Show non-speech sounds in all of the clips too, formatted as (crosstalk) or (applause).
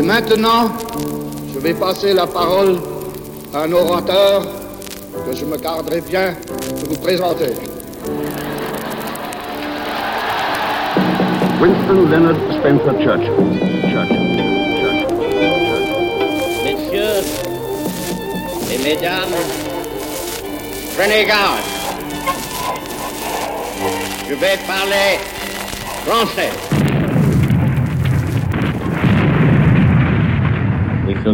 Et maintenant, je vais passer la parole à un orateur que je me garderai bien de vous présenter. Winston Leonard Spencer Churchill. Churchill. Churchill. Messieurs et mesdames, prenez garde. Je vais parler français.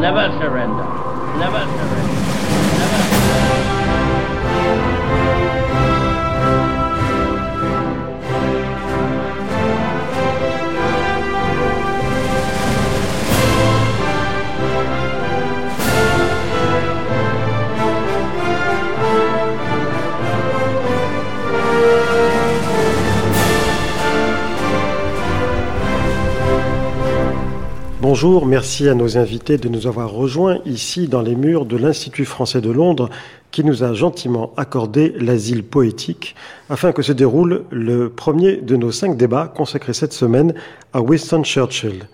Never surrender. Never surrender. Bonjour, merci à nos invités de nous avoir rejoints ici dans les murs de l'Institut français de Londres qui nous a gentiment accordé l'asile poétique afin que se déroule le premier de nos cinq débats consacrés cette semaine à Winston Churchill.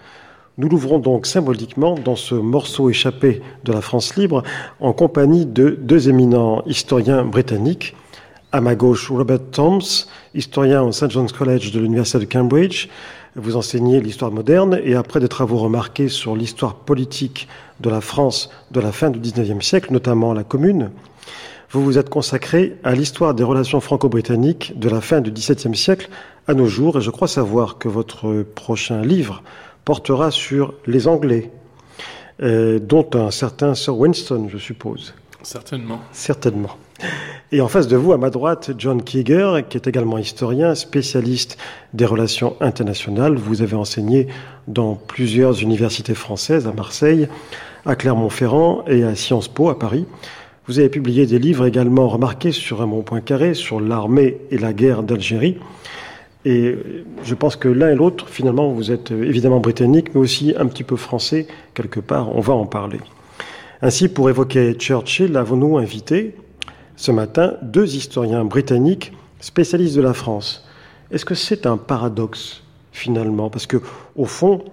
Nous l'ouvrons donc symboliquement dans ce morceau échappé de la France libre en compagnie de deux éminents historiens britanniques. À ma gauche, Robert Toms, historien au St. John's College de l'Université de Cambridge. Vous enseignez l'histoire moderne et après des travaux remarqués sur l'histoire politique de la France de la fin du XIXe siècle, notamment la Commune, vous vous êtes consacré à l'histoire des relations franco-britanniques de la fin du XVIIe siècle à nos jours et je crois savoir que votre prochain livre portera sur les Anglais, euh, dont un certain Sir Winston, je suppose. Certainement. Certainement. Et en face de vous, à ma droite, John Keeger, qui est également historien, spécialiste des relations internationales. Vous avez enseigné dans plusieurs universités françaises, à Marseille, à Clermont-Ferrand et à Sciences Po, à Paris. Vous avez publié des livres également remarqués sur Raymond Poincaré, sur l'armée et la guerre d'Algérie. Et je pense que l'un et l'autre, finalement, vous êtes évidemment britannique, mais aussi un petit peu français, quelque part. On va en parler. Ainsi, pour évoquer Churchill, avons-nous invité ce matin deux historiens britanniques spécialistes de la France. Est-ce que c'est un paradoxe finalement? Parce que au fond,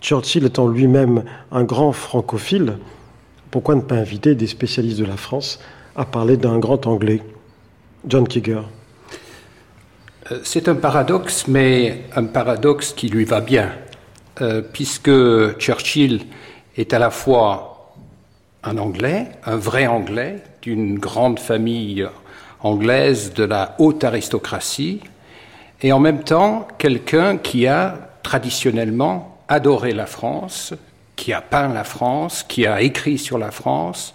Churchill étant lui-même un grand francophile, pourquoi ne pas inviter des spécialistes de la France à parler d'un grand anglais? John Kiger. C'est un paradoxe, mais un paradoxe qui lui va bien, euh, puisque Churchill est à la fois un Anglais, un vrai Anglais, d'une grande famille anglaise de la haute aristocratie, et en même temps quelqu'un qui a traditionnellement adoré la France, qui a peint la France, qui a écrit sur la France,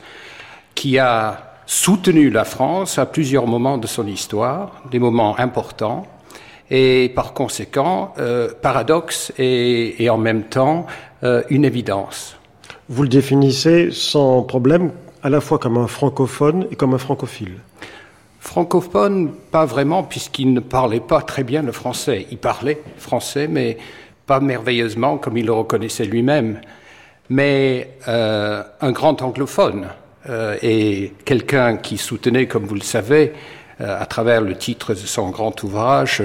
qui a soutenu la France à plusieurs moments de son histoire, des moments importants, et par conséquent, euh, paradoxe et, en même temps euh, une évidence. Vous le définissez sans problème à la fois comme un francophone et comme un francophile Francophone, pas vraiment, puisqu'il ne parlait pas très bien le français. Il parlait français, mais pas merveilleusement comme il le reconnaissait lui-même. Mais euh, un grand anglophone euh, et quelqu'un qui soutenait, comme vous le savez, euh, à travers le titre de son grand ouvrage,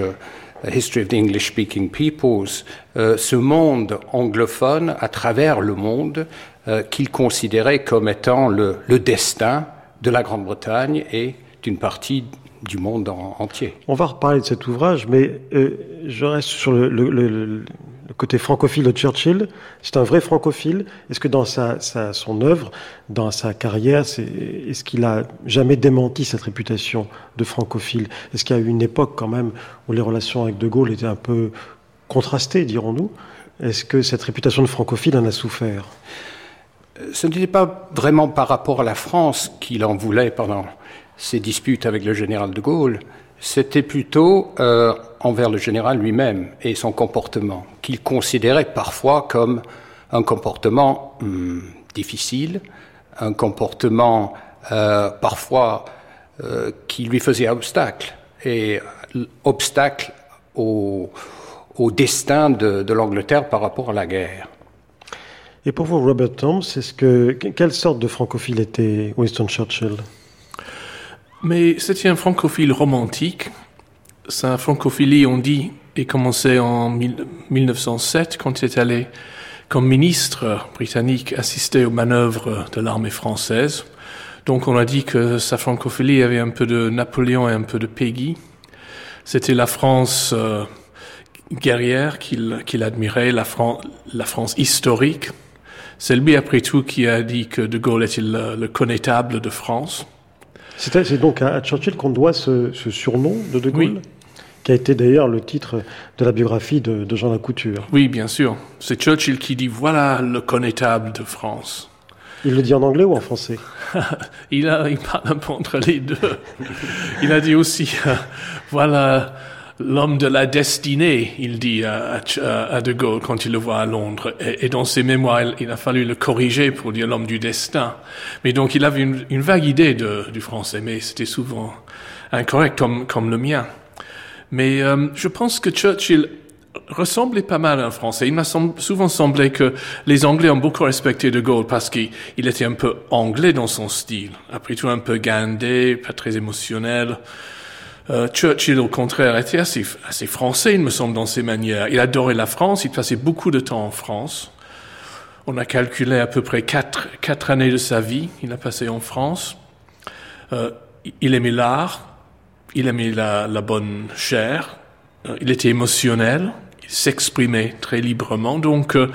History of the English Speaking Peoples, ce monde anglophone à travers le monde euh, qu'il considérait comme étant le, destin de la Grande-Bretagne et d'une partie du monde en, entier. On va reparler de cet ouvrage, mais euh, je reste sur le, côté francophile de Churchill. C'est un vrai francophile. Est-ce que dans sa, son œuvre, dans sa carrière, est-ce qu'il a jamais démenti cette réputation de francophile? Est-ce qu'il y a eu une époque quand même où les relations avec De Gaulle étaient un peu contrastées, dirons-nous? Est-ce que cette réputation de francophile en a souffert? Ce n'était pas vraiment par rapport à la France qu'il en voulait pendant ses disputes avec le général de Gaulle, c'était plutôt euh, envers le général lui-même et son comportement, qu'il considérait parfois comme un comportement hum, difficile, un comportement euh, parfois euh, qui lui faisait obstacle, et obstacle au, destin de, de l'Angleterre par rapport à la guerre. Et pour vous, Robert Thoms, est-ce que quelle sorte de francophile était Winston Churchill? Mais c'était un francophile romantique. Sa francophilie, on dit, est commencé en 1907 quand il est allé comme ministre britannique assister aux manœuvres de l'armée française. Donc on a dit que sa francophilie avait un peu de Napoléon et un peu de Peggy. C'était la France euh, guerrière qu'il admirait, la France historique. C'est lui, après tout, qui a dit que De Gaulle était le, le connétable de France. C'est donc à, Churchill qu'on doit ce, ce, surnom de De Gaulle Oui. qui a été d'ailleurs le titre de la biographie de, de Jean Lacouture. Oui, bien sûr. C'est Churchill qui dit voilà le connétable de France. Il le dit en anglais ou en français? (laughs) Il, a, il parle un peu entre les deux. Il a dit aussi euh, (laughs) voilà l'homme de la destinée, il dit à, De Gaulle quand il le voit à Londres. Et, dans ses mémoires, il, a fallu le corriger pour dire l'homme du destin. Mais donc il avait une, vague idée du français, mais c'était souvent incorrect comme, le mien. Mais euh, je pense que Churchill ressemblait pas mal à un Français. Il m'a souvent semblé que les Anglais ont beaucoup respecté De Gaulle parce qu'il était un peu anglais dans son style. Après tout, un peu gandé, pas très émotionnel. Euh, Churchill, au contraire, était assez, assez français, il me semble, dans ses manières. Il adorait la France, il passait beaucoup de temps en France. On a calculé à peu près quatre, quatre années de sa vie, il a passé en France. Euh, il aimait l'art, il aimait la, la bonne chair, euh, il était émotionnel, il s'exprimait très librement, donc euh,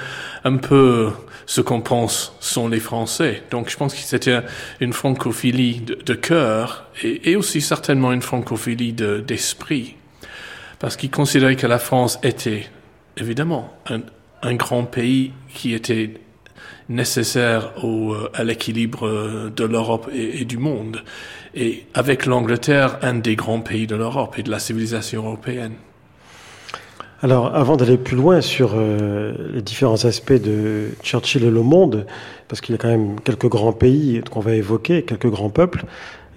un peu ce qu'on pense sont les Français. Donc je pense que c'était une francophilie de, cœur et, aussi certainement une francophilie d'esprit, parce qu'il considérait que la France était évidemment un, grand pays qui était nécessaire au, à l'équilibre de l'Europe et, du monde, et avec l'Angleterre, un des grands pays de l'Europe et de la civilisation européenne. Alors, avant d'aller plus loin sur euh, les différents aspects de Churchill et le monde, parce qu'il y a quand même quelques grands pays qu'on va évoquer, quelques grands peuples,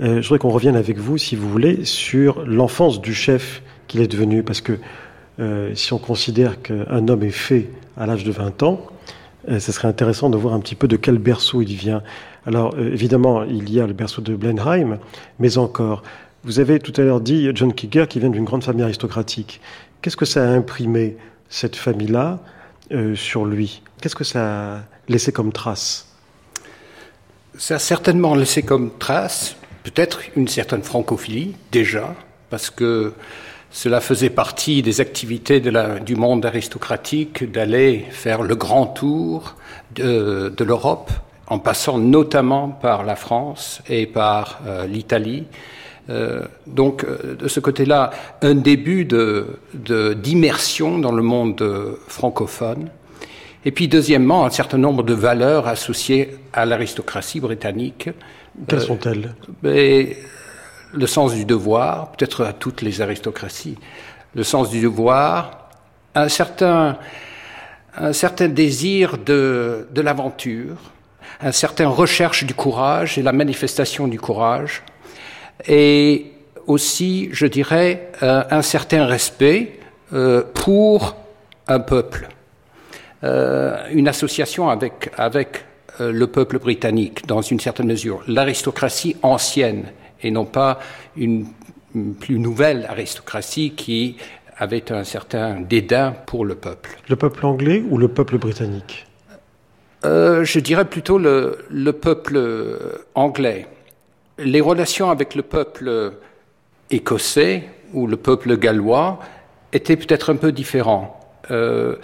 euh, je voudrais qu'on revienne avec vous, si vous voulez, sur l'enfance du chef qu'il est devenu, parce que euh, si on considère qu'un homme est fait à l'âge de 20 ans, ce serait intéressant de voir un petit peu de quel berceau il vient. Alors, évidemment, il y a le berceau de Blenheim, mais encore, vous avez tout à l'heure dit John Kicker qui vient d'une grande famille aristocratique. Qu'est-ce que ça a imprimé, cette famille-là, euh, sur lui? Qu'est-ce que ça a laissé comme trace? Ça a certainement laissé comme trace peut-être une certaine francophilie, déjà, parce que cela faisait partie des activités du monde aristocratique d'aller faire le grand tour de, de l'Europe, en passant notamment par la France et par euh, l'Italie. Euh, donc, euh, de ce côté-là, un début d'immersion de, dans le monde francophone. Et puis, deuxièmement, un certain nombre de valeurs associées à l'aristocratie britannique. Quelles euh, sont-elles? Le sens du devoir, peut-être à toutes les aristocraties. Le sens du devoir, un certain, un certain désir de, de l'aventure, un certain recherche du courage et la manifestation du courage, et aussi, je dirais, euh, un certain respect euh, pour un peuple, euh, une association avec, avec le peuple britannique, dans une certaine mesure, l'aristocratie ancienne, et non pas une, une, plus nouvelle aristocratie qui avait un certain dédain pour le peuple. Le peuple anglais ou le peuple britannique? Je dirais plutôt le, le peuple anglais les relations avec le peuple écossais ou le peuple gallois étaient peut-être un peu différents. Euh,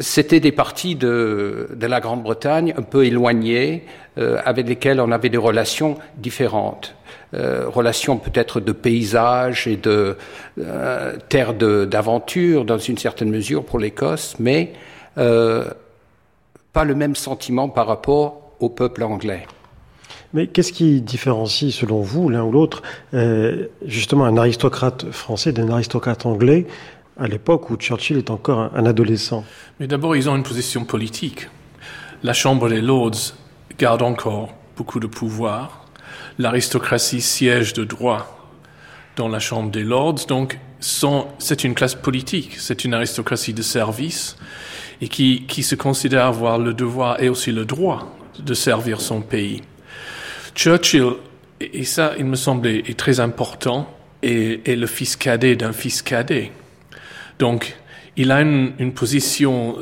C'était des parties de, la Grande-Bretagne un peu éloignées, euh, avec lesquelles on avait des relations différentes. Euh, relations peut-être de paysage et de euh, terre d'aventure dans une certaine mesure pour l'Écosse, mais euh, pas le même sentiment par rapport au peuple anglais. Mais qu'est-ce qui différencie, selon vous, l'un ou l'autre, euh, justement un aristocrate français d'un aristocrate anglais à l'époque où Churchill est encore un, adolescent? Mais d'abord, ils ont une position politique. la Chambre des Lords garde encore beaucoup de pouvoir. L'aristocratie siège de droit dans la Chambre des Lords, donc c'est une classe politique, c'est une aristocratie de service et qui se considère avoir le devoir et aussi le droit de servir son pays. Churchill, et ça, il me semblait, est très important, est, est le fils cadet d'un fils cadet. Donc, il a une, position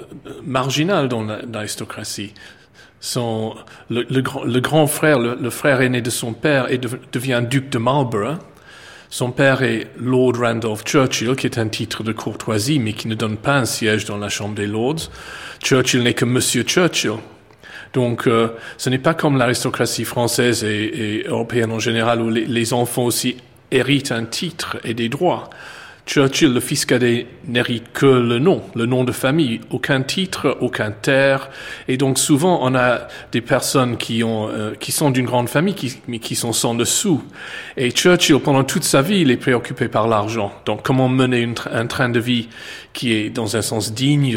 marginale dans l'aristocratie. Son, le, le, grand frère, le, frère aîné de son père, devient duc de Marlborough. Son père est Lord Randolph Churchill, qui est un titre de courtoisie, mais qui ne donne pas un siège dans la Chambre des Lords. Churchill n'est que Monsieur Churchill. Donc, euh, ce n'est pas comme l'aristocratie française et, et, européenne en général, où les, les enfants aussi héritent un titre et des droits. Churchill, le fils cadet, n'hérite que le nom, le nom de famille, aucun titre, aucun terre. Et donc souvent, on a des personnes qui, ont, euh, qui sont d'une grande famille, qui, mais qui sont sans dessous. Et Churchill, pendant toute sa vie, il est préoccupé par l'argent. Donc comment mener un train de vie qui est dans un sens digne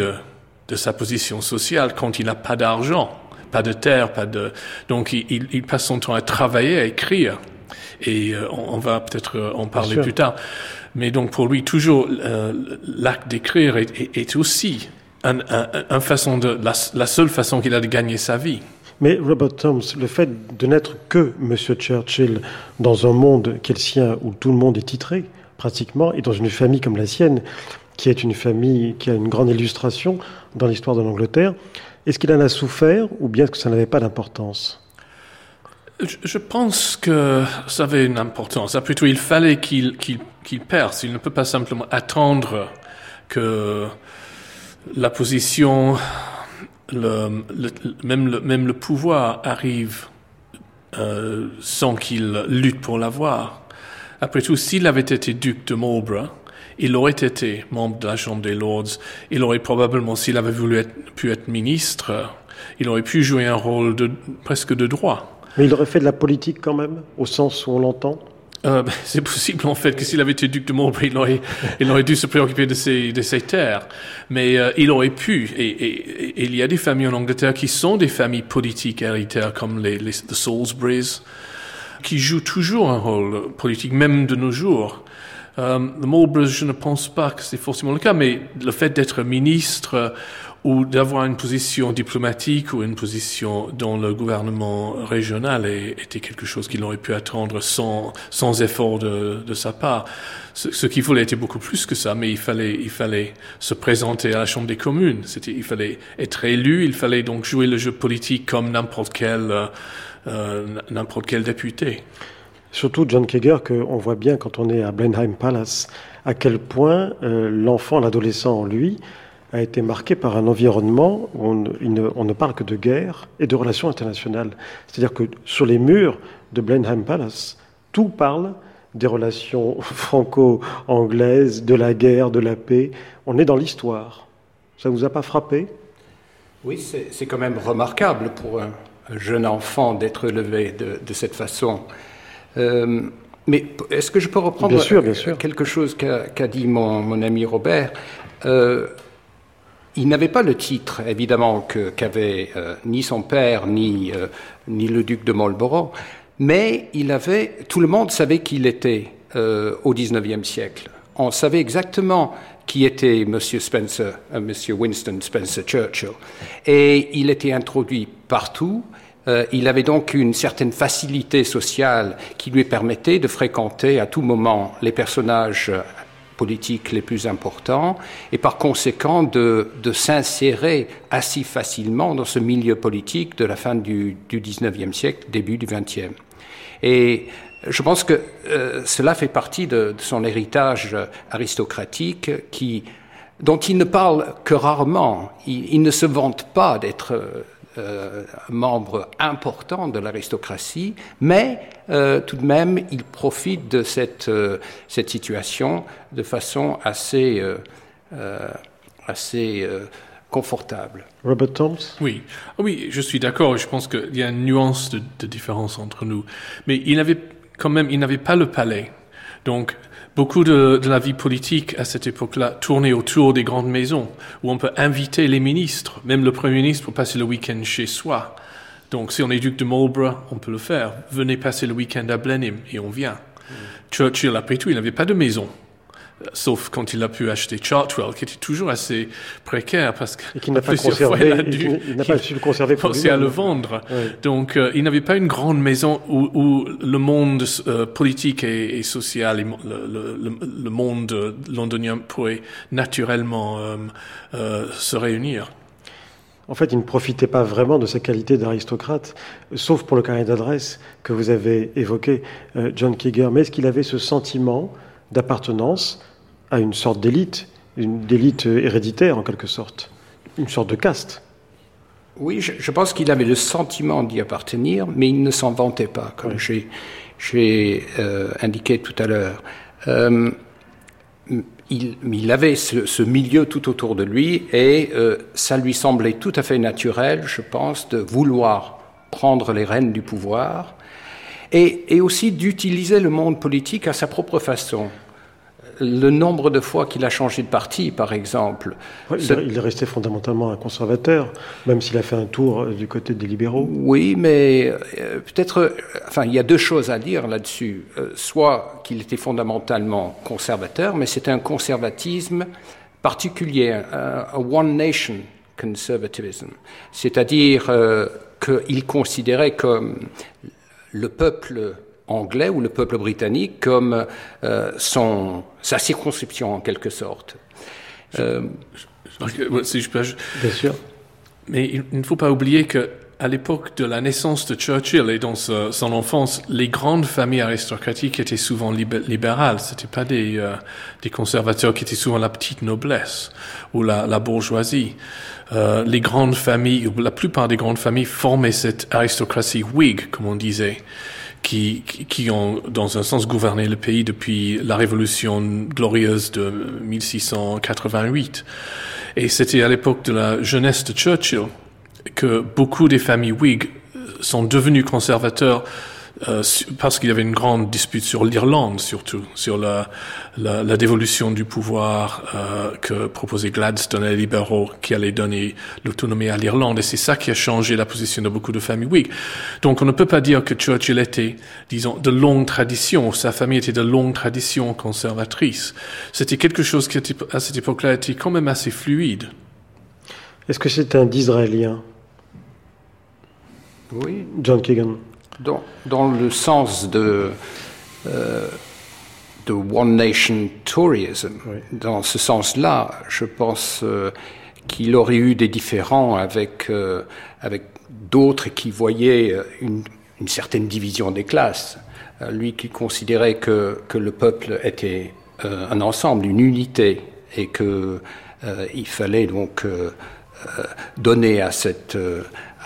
de sa position sociale quand il n'a pas d'argent, pas de terre, pas de... Donc il, il, passe son temps à travailler, à écrire. Et euh, on, on, va peut-être euh, en parler plus tard. Mais donc pour lui, toujours euh, l'acte d'écrire est, est, est, aussi un, un façon de, la, la seule façon qu'il a de gagner sa vie. Mais Robert Thoms, le fait de n'être que M. Churchill dans un monde qui est le sien où tout le monde est titré, pratiquement, et dans une famille comme la sienne, qui est une famille qui a une grande illustration dans l'histoire de l'Angleterre, est-ce qu'il en a souffert ou bien est-ce que ça n'avait pas d'importance? Je pense que ça avait une importance. Après tout, il fallait qu'il qu qu perce. Il ne peut pas simplement attendre que la position, même, le, même le pouvoir arrive euh, sans qu'il lutte pour l'avoir. Après tout, s'il avait été duc de Marlborough, il aurait été membre de la Chambre des Lords. Il aurait probablement, s'il avait voulu être, pu être ministre, il aurait pu jouer un rôle de, presque de droit. Mais il aurait fait de la politique quand même, au sens où on l'entend? Euh, c'est possible en fait que s'il avait été duc de Marlborough, il aurait, il aurait dû se préoccuper de ses, de ses terres. Mais euh, il aurait pu. Et, et, et, il y a des familles en Angleterre qui sont des familles politiques héritaires comme les, les the Salisburys, qui jouent toujours un rôle politique, même de nos jours. Euh, le Marlborough, je ne pense pas que c'est forcément le cas, mais le fait d'être ministre ou d'avoir une position diplomatique ou une position dans le gouvernement régional était quelque chose qu'il aurait pu attendre sans, sans effort de, de sa part. Ce, ce qu'il voulait était beaucoup plus que ça, mais il fallait, il fallait se présenter à la Chambre des communes. C'était, il fallait être élu, il fallait donc jouer le jeu politique comme n'importe quel, euh, n'importe quel député. Surtout John Kager, qu'on voit bien quand on est à Blenheim Palace, à quel point euh, l'enfant, l'adolescent en lui, a été marqué par un environnement où on, ne, parle que de guerre et de relations internationales. C'est-à-dire que sur les murs de Blenheim Palace, tout parle des relations (laughs) franco-anglaises, de la guerre, de la paix. On est dans l'histoire. Ça ne vous a pas frappé? Oui, c'est quand même remarquable pour un, un jeune enfant d'être élevé de, cette façon. Euh, mais est-ce que je peux reprendre bien sûr, bien sûr. quelque chose qu'a qu dit mon, mon, ami Robert euh, il n'avait pas le titre, évidemment, qu'avait qu euh, ni son père, ni, ni le duc de Marlborough, mais il avait, tout le monde savait qui il était au XIXe siècle. On savait exactement qui était M. Spencer, euh, M. Winston Spencer Churchill. Et il était introduit partout. Euh, il avait donc une certaine facilité sociale qui lui permettait de fréquenter à tout moment les personnages politiques les plus importants et par conséquent de, s'insérer assez facilement dans ce milieu politique de la fin du, du 19e siècle, début du 20e. Et je pense que euh, cela fait partie de, son héritage aristocratique qui, dont il ne parle que rarement. Il, il ne se vante pas d'être euh, membre important de l'aristocratie, mais euh, tout de même, il profite de cette, euh, cette situation de façon assez, euh, euh, assez confortable. Robert Thoms Oui, oui, je suis d'accord. Je pense qu'il y a une nuance de, de différence entre nous. Mais il n'avait quand même, il n'avait pas le palais. Donc, beaucoup de, de la vie politique à cette époque-là tournait autour des grandes maisons, où on peut inviter les ministres, même le Premier ministre, pour passer le week-end chez soi. Donc, si on est duc de Marlborough, on peut le faire. Venez passer le week-end à Blenheim, et on vient. Churchill, après tout, il n'avait pas de maison. Sauf quand il a pu acheter Chartwell, qui était toujours assez précaire parce que Et qu'il n'a pas conservé, il a dû- il- il n'a pas su le conserver pour à le vendre. Oui. Donc, euh, il n'avait pas une grande maison où, où le monde euh, politique et, et social, et le, le- le- le monde londonien pourrait naturellement euh, se réunir. En fait, il ne profitait pas vraiment de sa qualité d'aristocrate, sauf pour le carnet d'adresse que vous avez évoqué, John Keeger. Mais est-ce qu'il avait ce sentiment d'appartenance à une sorte d'élite, une d'élite héréditaire en quelque sorte, une sorte de caste Oui, je, je pense qu'il avait le sentiment d'y appartenir, mais il ne s'en vantait pas, comme j'ai j'ai, euh, indiqué tout à l'heure. Euh, il, il avait ce, ce milieu tout autour de lui et euh, ça lui semblait tout à fait naturel, je pense, de vouloir prendre les rênes du pouvoir et, et aussi d'utiliser le monde politique à sa propre façon. Le nombre de fois qu'il a changé de parti, par exemple, Ouais, il, ce- il est resté fondamentalement un conservateur, même s'il a fait un tour euh, du côté des libéraux. Oui, mais euh, peut-être, euh, enfin, il y a deux choses à dire là-dessus. Euh, soit qu'il était fondamentalement conservateur, mais c'était un conservatisme particulier, un, one nation conservatism, c'est-à-dire qu'il considérait comme le peuple anglais ou le peuple britannique comme euh, son, sa circonscription en quelque sorte. Euh, Donc, si je peux aj- Bien sûr. Mais il il ne faut pas oublier que à l'époque de la naissance de Churchill et dans ce- son enfance, les grandes familles aristocratiques étaient souvent libé- libérales. C'était pas des, euh, des conservateurs qui étaient souvent la petite noblesse ou la, la bourgeoisie. Euh, les grandes familles, ou la plupart des grandes familles formaient cette aristocratie Whig, comme on disait, qui, qui, ont, dans un sens, gouverné le pays depuis la révolution glorieuse de 1688. Et c'était à l'époque de la jeunesse de Churchill que beaucoup des familles Whig sont devenues conservateurs euh, parce qu'il y avait une grande dispute sur l'Irlande, surtout, sur la, la, la dévolution du pouvoir euh, que proposait Gladstone et les libéraux, qui allait donner l'autonomie à l'Irlande. Et c'est ça qui a changé la position de beaucoup de familles Whig. Donc on ne peut pas dire que Churchill était, disons, de longue tradition, sa famille était de longue tradition conservatrice. C'était quelque chose qui, était, à cette époque-là, était quand même assez fluide. Est-ce que c'est un d'Israélien, oui, John Keegan dans, dans le sens de, euh, de One Nation Toryism. Dans ce sens-là, je pense euh, qu'il aurait eu des différends avec, euh, avec d'autres qui voyaient une, une certaine division des classes. Lui qui considérait que, que le peuple était un ensemble, une unité, et que euh, il fallait donc donner à, cette, euh,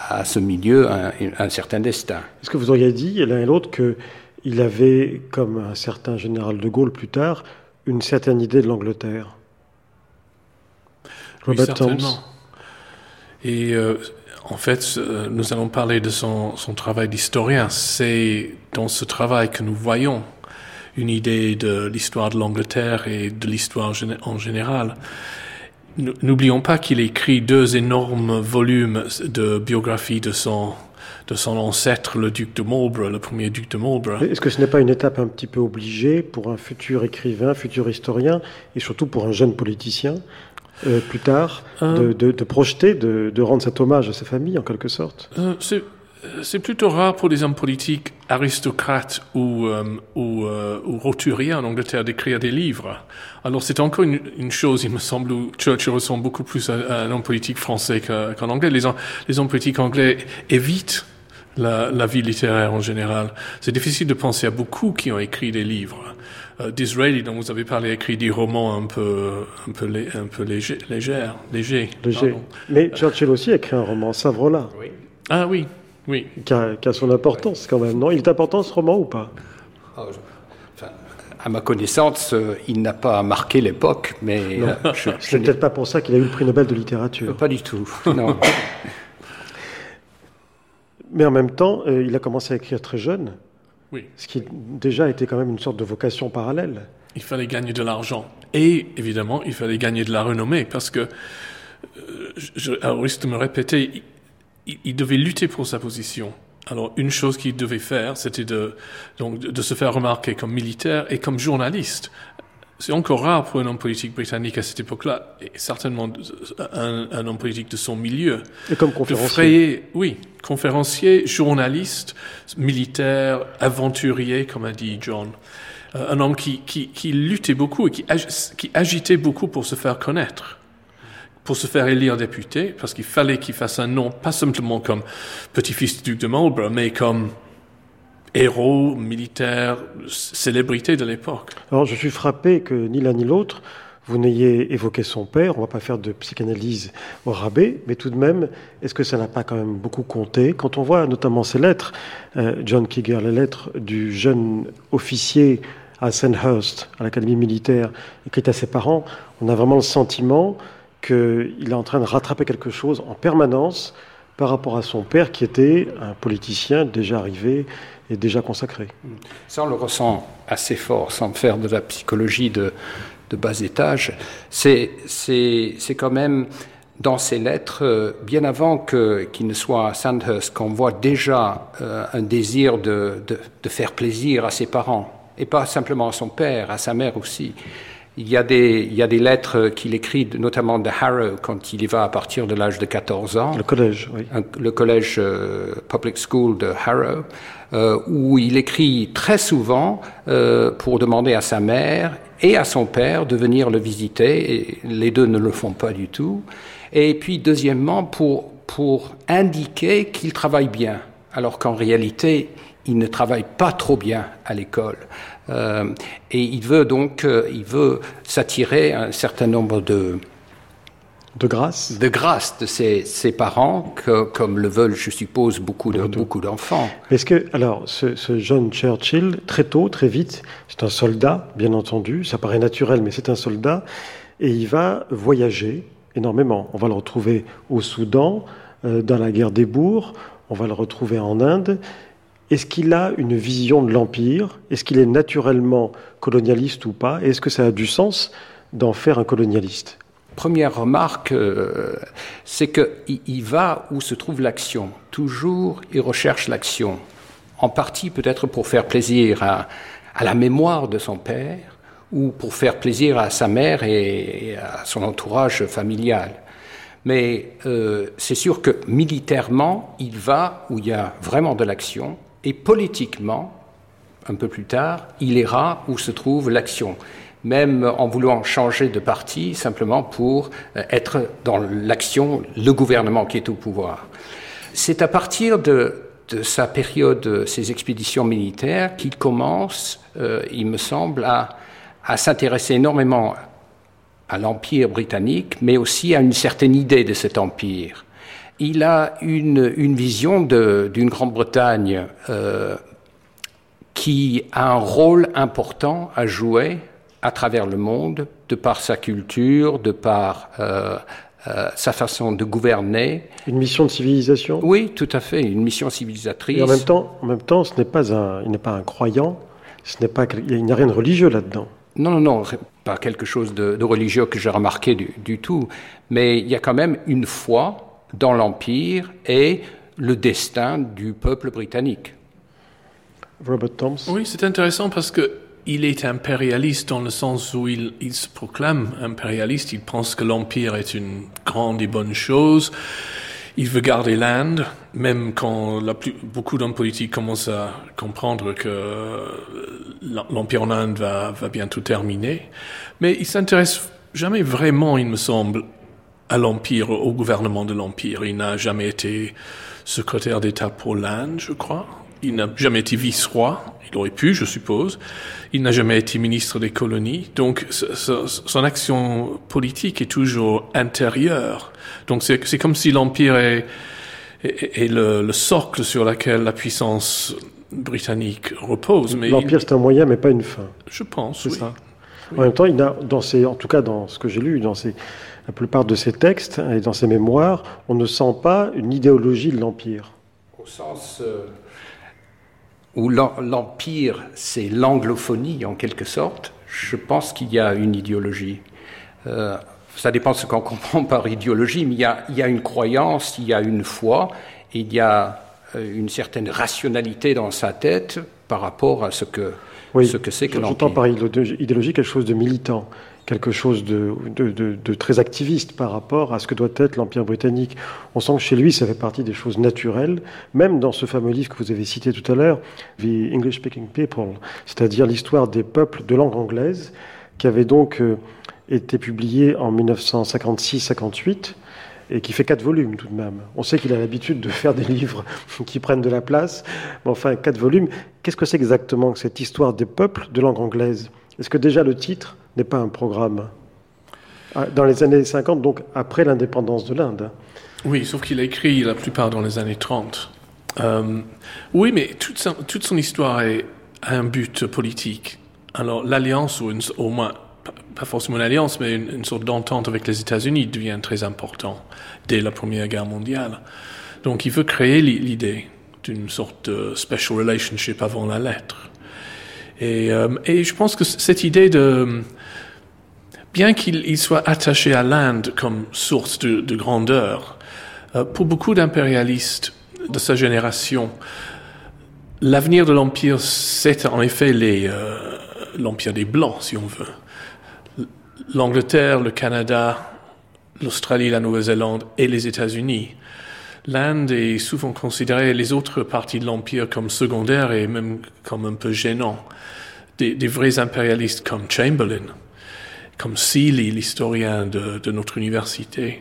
à ce milieu un, un certain destin. Est-ce que vous auriez dit l'un et l'autre qu'il avait, comme un certain général de Gaulle plus tard, une certaine idée de l'Angleterre? Oui, Robert certainement. Toms. Et euh, en fait, euh, nous allons parler de son, son travail d'historien. C'est dans ce travail que nous voyons une idée de l'histoire de l'Angleterre et de l'histoire en général. N'oublions pas qu'il écrit deux énormes volumes de biographie de son, de son ancêtre, le duc de Marlborough, le premier duc de Marlborough. Est-ce que ce n'est pas une étape un petit peu obligée pour un futur écrivain, futur historien, et surtout pour un jeune politicien, euh, plus tard, de, de- de projeter, de, de rendre cet hommage à sa famille, en quelque sorte? Euh, c'est c'est plutôt rare pour des hommes politiques aristocrates ou, euh, ou, euh, ou roturiers en Angleterre d'écrire des livres. Alors c'est encore une, une chose, il me semble, où Churchill ressemble beaucoup plus à, à un homme politique français qu'en anglais. Les, les hommes politiques anglais évitent la, la vie littéraire en général. C'est difficile de penser à beaucoup qui ont écrit des livres. Euh, Disraeli, dont vous avez parlé, a écrit des romans un peu, un peu, lé- un peu léger, légers, légers. Léger. Mais Churchill aussi a écrit un roman, Savrola, Ah oui, oui. qui a, qui a son importance quand même, non? Il est important ce roman ou pas? Oh, je- enfin, à ma connaissance, euh, il n'a pas marqué l'époque, mais euh, je, je Ce n'est n'ai peut-être pas pour ça qu'il a eu le prix Nobel de littérature. pas du tout. Non. (laughs) Mais en même temps, euh, il a commencé à écrire très jeune. Oui. Ce qui déjà était quand même une sorte de vocation parallèle. Il fallait gagner de l'argent. Et évidemment, il fallait gagner de la renommée parce que, euh, je, de me répéter, il, il devait lutter pour sa position. Alors, une chose qu'il devait faire, c'était de, donc, de se faire remarquer comme militaire et comme journaliste. C'est encore rare pour un homme politique britannique à cette époque-là, et certainement un, un homme politique de son milieu, Et comme de conférencier. frayer, oui, conférencier, journaliste, militaire, aventurier, comme a dit John. Euh, un homme qui, qui, qui luttait beaucoup et qui, ag- qui agitait beaucoup pour se faire connaître, pour se faire élire député, parce qu'il fallait qu'il fasse un nom, pas simplement comme petit-fils du duc de Marlborough, mais comme héros, militaire, célébrité de l'époque. Alors je suis frappé que ni l'un ni l'autre, vous n'ayez évoqué son père, on ne va pas faire de psychanalyse au rabais, mais tout de même, est-ce que ça n'a pas quand même beaucoup compté? Quand on voit notamment ces lettres, euh, John Kiger, les lettres du jeune officier à Sandhurst, à l'Académie militaire, écrites à ses parents, on a vraiment le sentiment qu'il est en train de rattraper quelque chose en permanence par rapport à son père qui était un politicien déjà arrivé et déjà consacré. Ça, on le ressent assez fort, sans faire de la psychologie de, bas étage. C'est, quand même dans ces lettres, euh, bien avant qu'il ne soit à Sandhurst, qu'on voit déjà euh, un désir de, de faire plaisir à ses parents, et pas simplement à son père, à sa mère aussi. Il y a des, il y a des lettres qu'il écrit, notamment de Harrow, quand il y va à partir de l'âge de 14 ans Le collège, oui. un- le collège euh, public school de Harrow, euh, où il écrit très souvent euh, pour demander à sa mère et à son père de venir le visiter. Et les deux ne le font pas du tout. Et puis, deuxièmement, pour, pour indiquer qu'il travaille bien, alors qu'en réalité, il ne travaille pas trop bien à l'école. Euh, et il veut donc, euh, il veut s'attirer un certain nombre de, De grâce. de grâce de ses, ses parents, que, comme le veulent, je suppose, beaucoup de beaucoup d'enfants. Est-ce que, alors, ce, ce jeune Churchill, très tôt, très vite, c'est un soldat, bien entendu, ça paraît naturel, mais c'est un soldat, et il va voyager énormément. On va le retrouver au Soudan, euh, dans la guerre des bourgs, on va le retrouver en Inde. Est-ce qu'il a une vision de l'Empire? Est-ce qu'il est naturellement colonialiste ou pas? Est-ce que ça a du sens d'en faire un colonialiste? Première remarque, euh, c'est qu'il il va où se trouve l'action. Toujours, il recherche l'action. En partie peut-être pour faire plaisir à, la mémoire de son père ou pour faire plaisir à sa mère et, et à son entourage familial. Mais euh, c'est sûr que militairement, il va où il y a vraiment de l'action et politiquement, un peu plus tard, il ira où se trouve l'action, même en voulant changer de parti simplement pour euh, être dans l'action, le gouvernement qui est au pouvoir. C'est à partir de, sa période, de ses expéditions militaires, qu'il commence, euh, il me semble, à s'intéresser énormément à l'Empire britannique, mais aussi à une certaine idée de cet empire. Il a une, une vision d'une Grande-Bretagne euh, qui a un rôle important à jouer à travers le monde, de par sa culture, de par euh, euh, sa façon de gouverner. Une mission de civilisation? Oui, tout à fait, une mission civilisatrice. Et en même temps, en même temps, ce n'est pas un, il n'est pas un croyant. Ce n'est pas, il n'y a rien de religieux là-dedans. Non, non, non, pas quelque chose de, de religieux que j'ai remarqué du, du tout, mais il y a quand même une foi dans l'Empire et le destin du peuple britannique. Robert Toms. Oui, c'est intéressant parce que il est impérialiste dans le sens où il, il se proclame impérialiste. Il pense que l'empire est une grande et bonne chose. Il veut garder l'Inde, même quand la plus, beaucoup d'hommes politiques commencent à comprendre que l'empire en Inde va, va bientôt terminer. Mais il s'intéresse jamais vraiment, il me semble, à l'empire, au gouvernement de l'empire. Il n'a jamais été secrétaire d'État pour l'Inde, je crois. Il n'a jamais été vice-roi. Il aurait pu, je suppose. Il n'a jamais été ministre des colonies. Donc, son action politique est toujours intérieure. Donc, c'est comme si l'Empire est, est, est le, le socle sur lequel la puissance britannique repose. L'Empire, c'est un moyen, mais pas une fin. je pense, oui. ça. En même temps, il a, dans ses, en tout cas dans ce que j'ai lu, dans ses, la plupart de ses textes et dans ses mémoires, on ne sent pas une idéologie de l'Empire. Au sens. euh, où l'empire, c'est l'anglophonie en quelque sorte, je pense qu'il y a une idéologie. Euh, ça dépend de ce qu'on (laughs) comprend par idéologie, mais il y, a, il y, a, une croyance, il y a une foi, il y a euh, une certaine rationalité dans sa tête par rapport à ce que ce que c'est que l'empire. J'entends par idéologie quelque chose de militant quelque chose de, très activiste par rapport à ce que doit être l'Empire britannique. On sent que chez lui, ça fait partie des choses naturelles, même dans ce fameux livre que vous avez cité tout à l'heure, The English Speaking People, c'est-à-dire l'histoire des peuples de langue anglaise, qui avait donc euh, été publié en 1956-58 et qui fait quatre volumes tout de même. On sait qu'il a l'habitude de faire des livres (laughs) qui prennent de la place, mais enfin, quatre volumes. Qu'est-ce que c'est exactement que cette histoire des peuples de langue anglaise? Est-ce que déjà le titre n'est pas un programme. Ah, dans les années 50, donc après l'indépendance de l'Inde. Oui, sauf qu'il a écrit la plupart dans les années 30. Euh, oui, mais toute toute son, histoire a un but politique. Alors l'alliance, ou au moins, pas forcément une alliance, mais une, sorte d'entente avec les États-Unis devient très important dès la Première Guerre mondiale. Donc il veut créer l'idée d'une sorte de special relationship avant la lettre. Et, euh, et je pense que cette idée de bien qu'il soit attaché à l'Inde comme source de, grandeur, euh, pour beaucoup d'impérialistes de sa génération, l'avenir de l'Empire, c'est en effet euh, l'Empire des Blancs, si on veut. L'Angleterre, le Canada, l'Australie, la Nouvelle-Zélande et les États-Unis. L'Inde est souvent considérée, les autres parties de l'Empire, comme secondaires et même comme un peu gênants. des vrais impérialistes comme Chamberlain, comme Seeley, l'historien de, de, notre université,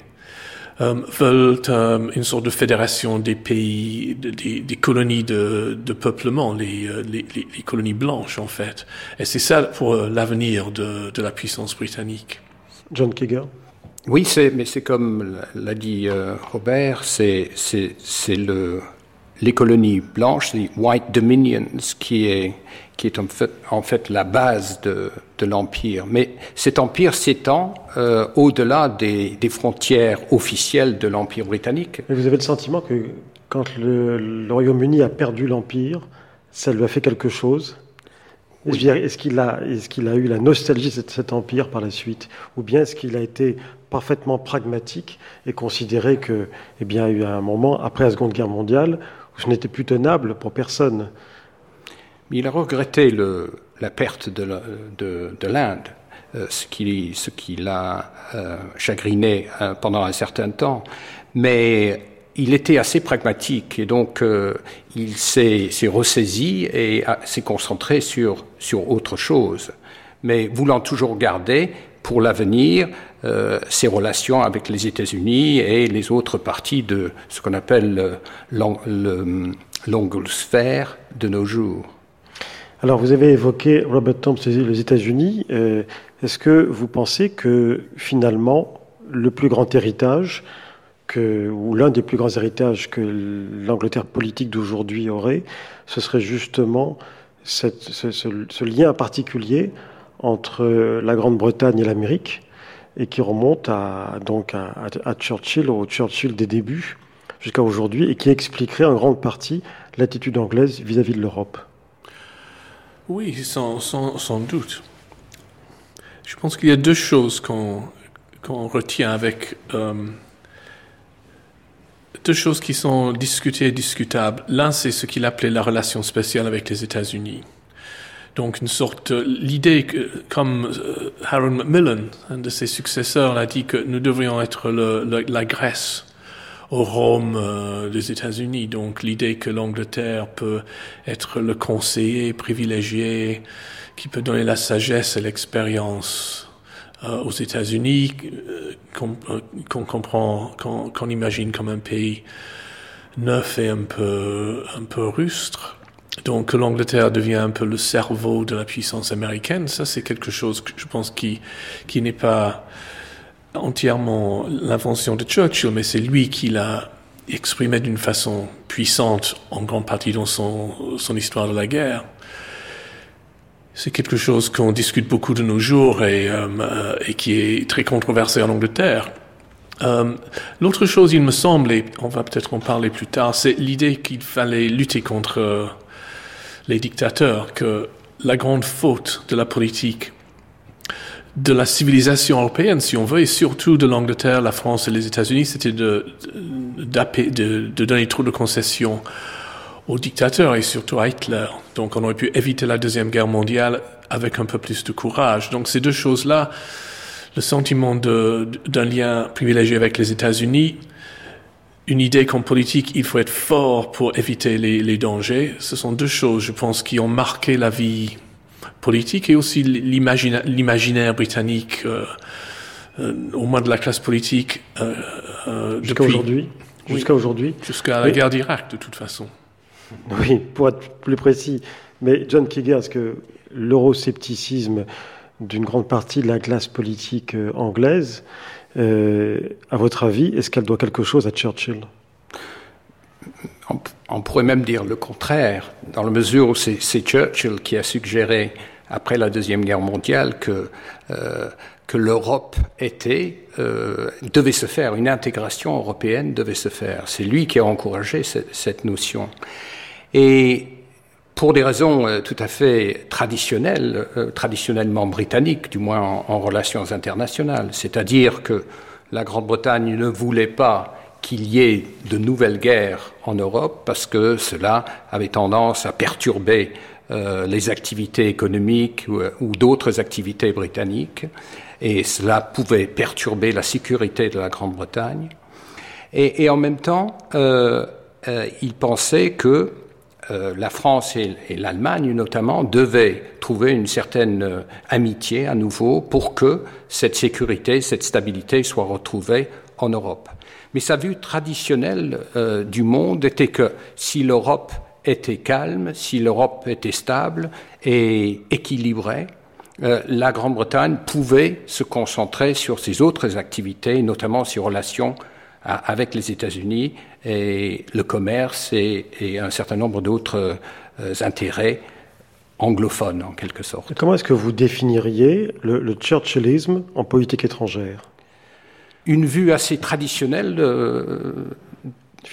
euh, veulent euh, une sorte de fédération des pays, des, des colonies de, de peuplement, les, euh, les, les, colonies blanches en fait. Et c'est ça pour euh, l'avenir de, de, la puissance britannique. John Kiger. Oui, c'est, mais c'est comme l'a dit euh, Robert, c'est, c'est, c'est le, les colonies blanches, les White Dominions, qui est, qui est en fait, en fait la base de, de l'Empire. Mais cet empire s'étend euh, au-delà des, des, frontières officielles de l'Empire britannique. Vous avez le sentiment que quand le, le Royaume-Uni a perdu l'Empire, ça lui a fait quelque chose? Est-ce qu'il a, est qu'il a eu la nostalgie de cet empire par la suite? Ou bien est-ce qu'il a été parfaitement pragmatique et considéré que, eh bien, il y a eu un moment, après la Seconde Guerre mondiale, où ce n'était plus tenable pour personne il a regretté la perte de l'Inde, euh, ce qui, l'a euh, chagriné euh, pendant un certain temps. Mais il était assez pragmatique et donc il s'est ressaisi et s'est concentré sur, autre chose. Mais voulant toujours garder pour l'avenir ses relations avec les États-Unis et les autres parties de ce qu'on appelle l'ongosphère de nos jours. Alors, vous avez évoqué Robert Thompson les États-Unis. Euh, est-ce que vous pensez que finalement, le plus grand héritage, ou l'un des plus grands héritages que l'Angleterre politique d'aujourd'hui aurait, ce serait justement ce, lien particulier entre la Grande-Bretagne et l'Amérique, et qui remonte à, donc à, Churchill, au Churchill des débuts, jusqu'à aujourd'hui, et qui expliquerait en grande partie l'attitude anglaise vis-à-vis -vis de l'Europe. Oui, sans, sans, sans, doute. Je pense qu'il y a deux choses qu'on qu'on retient avec euh, deux choses qui sont discutées et discutables. L'un, c'est ce qu'il appelait la relation spéciale avec les États-Unis. Donc une sorte, l'idée que, comme euh, Harold Macmillan, un de ses successeurs, l'a dit que nous devrions être le, le, la Grèce au Rome euh, des États-Unis. Donc l'idée que l'Angleterre peut être le conseiller privilégié qui peut donner la sagesse et l'expérience euh, aux États-Unis euh, qu'on euh, comprend, qu'on qu imagine comme un pays neuf et un peu, un peu rustre. Donc l'Angleterre devient un peu le cerveau de la puissance américaine. Ça, c'est quelque chose que je pense qui, qui n'est pas entièrement l'invention de Churchill, mais c'est lui qui l'a exprimé d'une façon puissante en grande partie dans son, son histoire de la guerre. C'est quelque chose qu'on discute beaucoup de nos jours et, euh, et qui est très controversé en Angleterre. Euh, L'autre chose, il me semble, et on va peut-être en parler plus tard, c'est l'idée qu'il fallait lutter contre les dictateurs que la grande faute de la politique de la civilisation européenne, si on veut, et surtout de l'Angleterre, la France et les États-Unis, c'était de, de, de, donner trop de concessions aux dictateurs et surtout à Hitler. Donc on aurait pu éviter la Deuxième Guerre mondiale avec un peu plus de courage. Donc ces deux choses-là, le sentiment d'un lien privilégié avec les États-Unis, une idée qu'en politique, il faut être fort pour éviter les, les dangers, ce sont deux choses, je pense, qui ont marqué la vie politique et aussi l'imaginaire britannique, euh, euh, au moins de la classe politique. Euh, Jusqu'à aujourd'hui Jusqu'à aujourd'hui Jusqu'à la guerre d'Irak, de toute façon. Oui, pour être plus précis. Mais John Kigger, est-ce que l'euroscepticisme d'une grande partie de la classe politique anglaise, à votre avis, est-ce qu'elle doit quelque chose à Churchill? On, pourrait même dire le contraire, dans la mesure où c'est Churchill qui a suggéré après la Deuxième Guerre mondiale que, euh, que l'Europe était, euh, devait se faire, une intégration européenne devait se faire. C'est lui qui a encouragé cette, cette notion. Et pour des raisons euh, tout à fait traditionnelles, euh, traditionnellement britanniques, du moins en, relations internationales, c'est-à-dire que la Grande-Bretagne ne voulait pas qu'il y ait de nouvelles guerres en Europe parce que cela avait tendance à perturber euh, les activités économiques ou, d'autres activités britanniques, et cela pouvait perturber la sécurité de la Grande-Bretagne. Et, en même temps, euh, euh, il pensait que la France et, l'Allemagne notamment devaient trouver une certaine amitié à nouveau pour que cette sécurité, cette stabilité soit retrouvée en Europe. Mais sa vue traditionnelle du monde était que si l'Europe était calme, si l'Europe était stable et équilibrée, euh, la Grande-Bretagne pouvait se concentrer sur ses autres activités, notamment ses relations avec les États-Unis et le commerce et, un certain nombre d'autres euh, intérêts anglophones en quelque sorte. Comment est-ce que vous définiriez le, le churchillisme en politique étrangère? Une vue assez traditionnelle euh,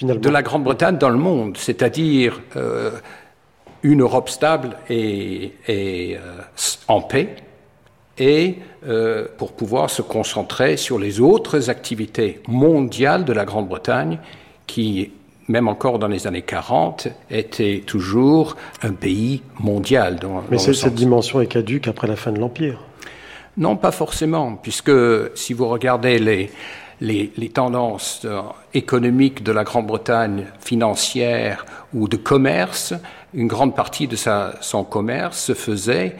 de la Grande-Bretagne dans le monde, c'est-à-dire euh, une Europe stable et, en paix, et euh, pour pouvoir se concentrer sur les autres activités mondiales de la Grande-Bretagne, qui, même encore dans les années 40, était toujours un pays mondial. Mais cette dimension est caduque après la fin de l'Empire Non, pas forcément, puisque si vous regardez les, les, tendances euh, économiques de la Grande-Bretagne, financières ou de commerce, une grande partie de son commerce se faisait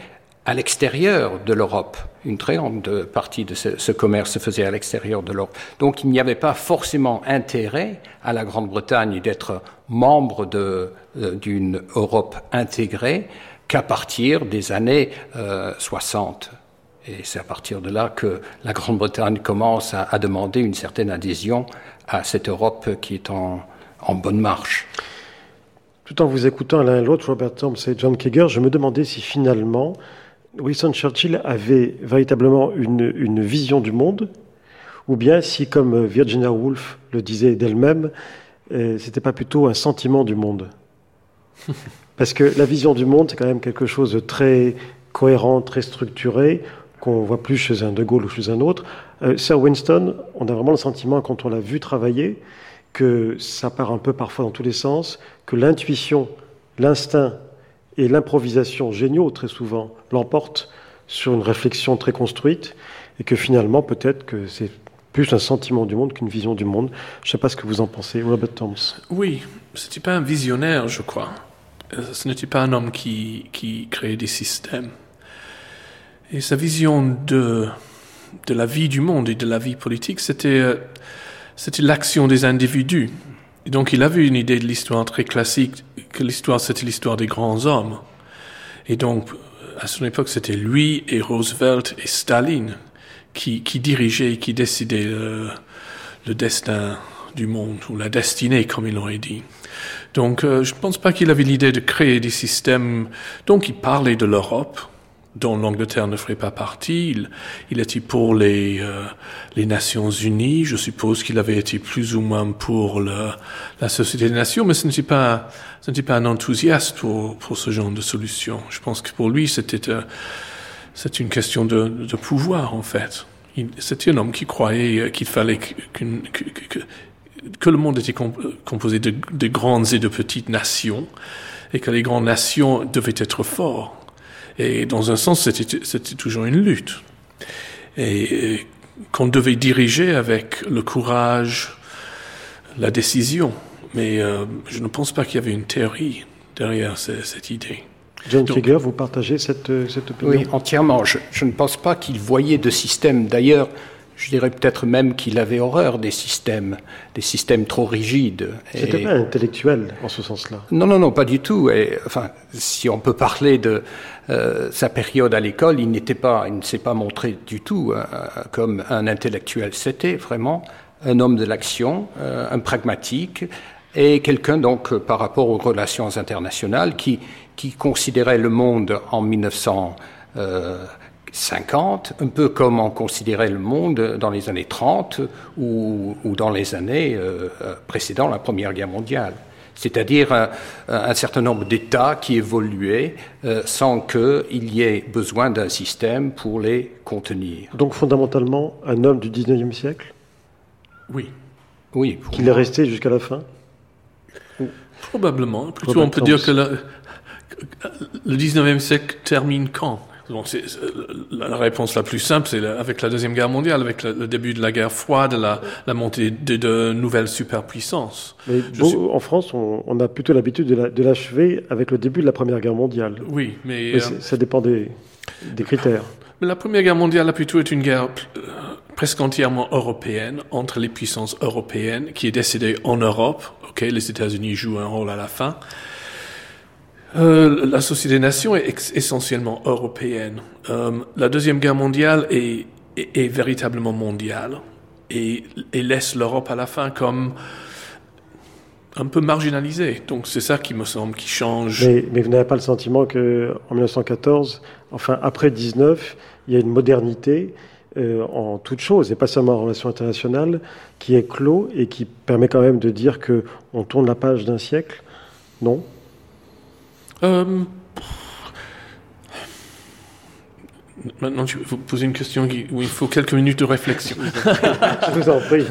à l'extérieur de l'Europe. Une très grande partie de ce, commerce se faisait à l'extérieur de l'Europe. Donc il n'y avait pas forcément intérêt à la Grande-Bretagne d'être membre euh, d'une Europe intégrée qu'à partir des années 60. Euh, et c'est à partir de là que la Grande-Bretagne commence à, demander une certaine adhésion à cette Europe qui est en, bonne marche. Tout en vous écoutant l'un et l'autre, Robert Thoms et John Kager, je me demandais si finalement Winston Churchill avait véritablement une, une vision du monde, ou bien si, comme Virginia Woolf le disait d'elle-même, euh, c'était pas plutôt un sentiment du monde. (laughs) Parce que la vision du monde, c'est quand même quelque chose de très cohérent, très structuré qu'on voit plus chez un De Gaulle ou chez un autre. Euh, Sir Winston, on a vraiment le sentiment, quand on l'a vu travailler, que ça part un peu parfois dans tous les sens, que l'intuition, l'instinct et l'improvisation géniaux, très souvent, l'emportent sur une réflexion très construite, et que finalement, peut-être que c'est plus un sentiment du monde qu'une vision du monde. Je ne sais pas ce que vous en pensez, Robert Thomas. Oui, ce n'était pas un visionnaire, je crois? Euh, ce n'était pas un homme qui, qui créait des systèmes? Et sa vision de, de la vie du monde et de la vie politique, c'était, euh, c'était l'action des individus. Donc il avait une idée de l'histoire très classique, que l'histoire c'était l'histoire des grands hommes. Et donc à son époque c'était lui et Roosevelt et Staline qui, qui dirigeaient, qui décidaient le, le destin du monde, ou la destinée comme il aurait dit. Donc euh, je ne pense pas qu'il avait l'idée de créer des systèmes, donc il parlait de l'Europe, dont l'Angleterre ne ferait pas partie. Il, il était pour les, euh, les Nations Unies. Je suppose qu'il avait été plus ou moins pour le, la Société des Nations, mais ce n'était pas, ce n'était pas un enthousiaste pour, pour ce genre de solution. Je pense que pour lui, c'était, euh, c'est une question de, de pouvoir, en fait. C'était un homme qui croyait euh, qu'il fallait qu'une, que, que, que, le monde était composé de, de grandes et de petites nations, et que les grandes nations devaient être forts et dans un sens, c'était toujours une lutte. Et, et qu'on devait diriger avec le courage, la décision. Mais euh, je ne pense pas qu'il y avait une théorie derrière cette, cette idée. John Krieger, vous partagez cette, cette opinion? Oui, entièrement. Je, je ne pense pas qu'il voyait de système. D'ailleurs, je dirais peut-être même qu'il avait horreur des systèmes, des systèmes trop rigides. C'était pas intellectuel en ce sens-là. Non, non, non, pas du tout. Et enfin, si on peut parler de euh, sa période à l'école, il n'était pas, il ne s'est pas montré du tout euh, comme un intellectuel. C'était vraiment un homme de l'action, euh, un pragmatique et quelqu'un donc par rapport aux relations internationales qui qui considérait le monde en 1900. Euh, 50, un peu comme on considérait le monde dans les années 30 ou, ou dans les années euh, précédant la Première Guerre mondiale. C'est-à-dire un, un, certain nombre d'États qui évoluaient euh, sans qu'il y ait besoin d'un système pour les contenir. Donc fondamentalement, un homme du 19e siècle? Oui. Oui. Qu'il est resté jusqu'à la fin? Probablement. Plutôt, on peut dire que le, le 19e siècle termine quand? Donc, c'est, la réponse la plus simple, c'est avec la Deuxième Guerre mondiale, avec le, le début de la guerre froide, la, la montée de, de nouvelles superpuissances. Mais suis... En France, on, on, a plutôt l'habitude de l'achever avec le début de la Première Guerre mondiale. Oui, mais... mais euh, ça dépend des, des critères. Mais la Première Guerre mondiale a plutôt été une guerre euh, presque entièrement européenne, entre les puissances européennes, qui est décidée en Europe. Ok, les États-Unis jouent un rôle à la fin. Euh, la Société des Nations est essentiellement européenne. Euh, la Deuxième Guerre mondiale est, véritablement mondiale et, laisse l'Europe à la fin comme un peu marginalisée. Donc c'est ça qui me semble qui change. Mais, vous n'avez pas le sentiment que en 1914, enfin après 19, il y a une modernité euh, en toute chose, et pas seulement en relations internationales, qui est clos et qui permet quand même de dire que on tourne la page d'un siècle? Non euh, Maintenant, tu vous posez une question où il faut quelques minutes de réflexion. (laughs) je vous en prie.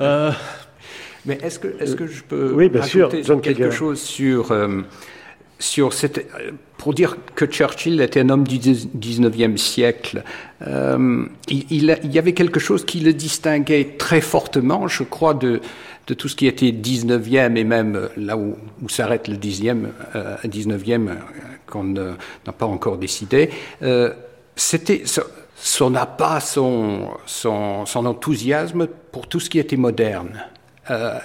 euh, mais est-ce que, est que je peux oui, bien sûr, John quelque chose sur, euh, sur cette, pour dire que Churchill était un homme du 19e siècle euh, il, il, il, y avait quelque chose qui le distinguait très fortement, je crois, de, de tout ce qui était 19e et même là où, s'arrête le 10e, euh, 19e qu'on n'a pas encore décidé. Euh, c'était son appât, son, son, son, enthousiasme pour tout ce qui était moderne. Euh,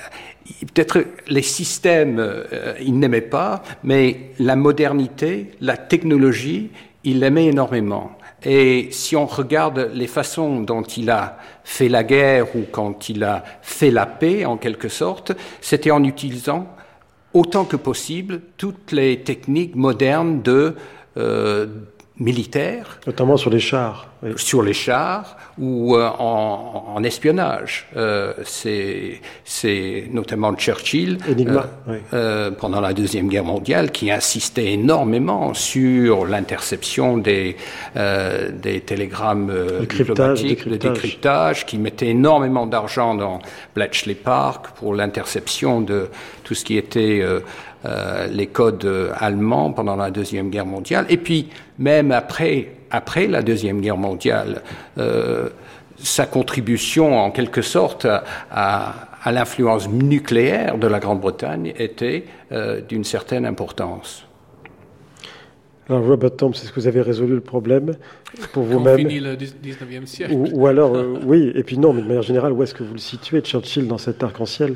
Peut-être les systèmes, euh, il n'aimait pas, mais la modernité, la technologie, il l'aimait énormément. Et si on regarde les façons dont il a fait la guerre ou quand il a fait la paix, en quelque sorte, c'était en utilisant autant que possible toutes les techniques modernes de euh, militaires. Notamment sur les chars. Oui. Sur les chars ou euh, en, en, espionnage. Euh, c'est notamment Churchill, Enigma, euh, oui. pendant la Deuxième Guerre mondiale, qui insistait énormément sur l'interception des, euh, des télégrammes le diplomatiques, le décryptage, qui mettait énormément d'argent dans Bletchley Park pour l'interception de tout ce qui était euh, les codes allemands pendant la Deuxième Guerre mondiale, et puis même après, après la Deuxième Guerre mondiale, euh, sa contribution en quelque sorte à, à l'influence nucléaire de la Grande-Bretagne était euh, d'une certaine importance. Alors Robert Tom, est-ce que vous avez résolu le problème pour vous-même fini le 19e siècle. Ou, ou alors, (laughs) euh, oui, et puis non, mais de manière générale, où est-ce que vous le situez, Churchill, dans cet arc-en-ciel?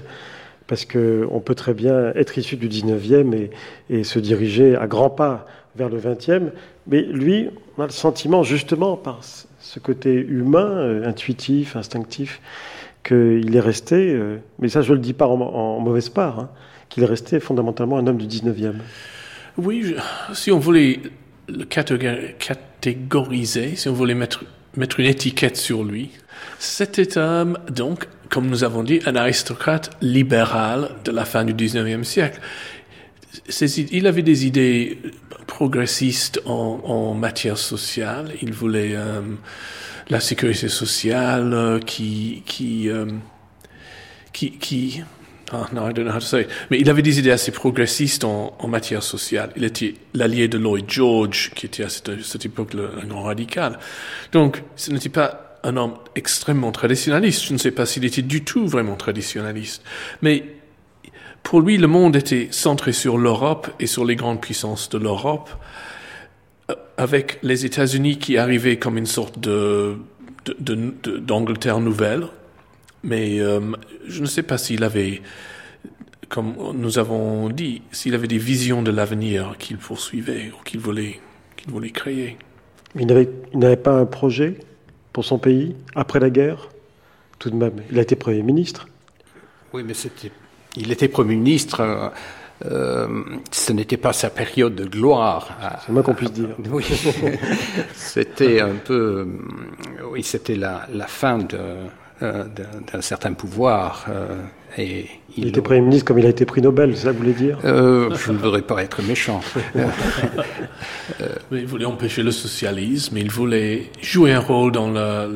Parce qu'on peut très bien être issu du 19e et, se diriger à grands pas vers le 20e, mais lui, on a le sentiment, justement, par ce côté humain, euh, intuitif, instinctif, qu'il est resté, euh, mais ça je ne le dis pas en, mauvaise part, hein, qu'il est resté fondamentalement un homme du 19e. Oui, si on voulait le catégoriser, si on voulait mettre une étiquette sur lui. C'était donc, comme nous avons dit, un aristocrate libéral de la fin du 19e siècle. Il avait des idées progressistes en, matière sociale. Il voulait euh, la sécurité sociale euh, qui, qui, euh, qui, qui ah, non, I don't know how to say. Mais il avait des idées assez progressistes en, matière sociale. Il était l'allié de Lloyd George, qui était à cette, époque un grand radical. Donc, ce n'était pas un homme extrêmement traditionnaliste. Je ne sais pas s'il était du tout vraiment traditionnaliste. Mais pour lui, le monde était centré sur l'Europe et sur les grandes puissances de l'Europe, euh, avec les États-Unis qui arrivaient comme une sorte d'Angleterre nouvelle. Mais euh, je ne sais pas s'il avait, comme nous avons dit, s'il avait des visions de l'avenir qu'il poursuivait ou qu'il voulait, qu'il voulait créer. Il n'avait pas un projet? Pour son pays après la guerre Tout de même, il a été Premier ministre. Oui, mais c'était, il était Premier ministre. Euh, euh, ce n'était pas sa période de gloire. C'est moins qu'on puisse dire. Oui, (laughs) c'était un peu, oui, c'était la, la fin de, euh, d'un certain pouvoir. Euh, et il, il était Premier ministre comme il a été prix Nobel, c'est ça que vous voulez dire euh, Je ne voudrais pas être méchant. (laughs) Mais il voulait empêcher le socialisme, il voulait jouer un rôle dans la,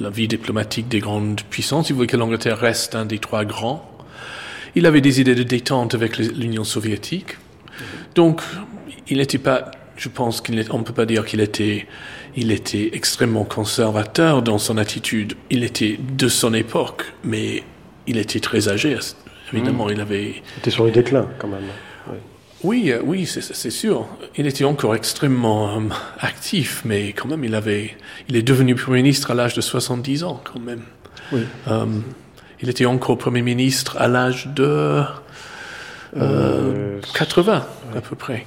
la vie diplomatique des grandes puissances, il voulait que l'Angleterre reste un des trois grands. Il avait des idées de détente avec l'Union soviétique. Donc, il n'était pas, je pense qu'on ne peut pas dire qu'il était il était extrêmement conservateur dans son attitude. Il était de son époque, mais il était très âgé. Évidemment, mmh. il avait. Il était sur le déclin, quand même. Oui, euh, oui, c'est sûr. Il était encore extrêmement euh, actif, mais quand même, il avait, il est devenu premier ministre à l'âge de 70 ans, quand même. Oui. Euh, il était encore premier ministre à l'âge de 80, à peu près.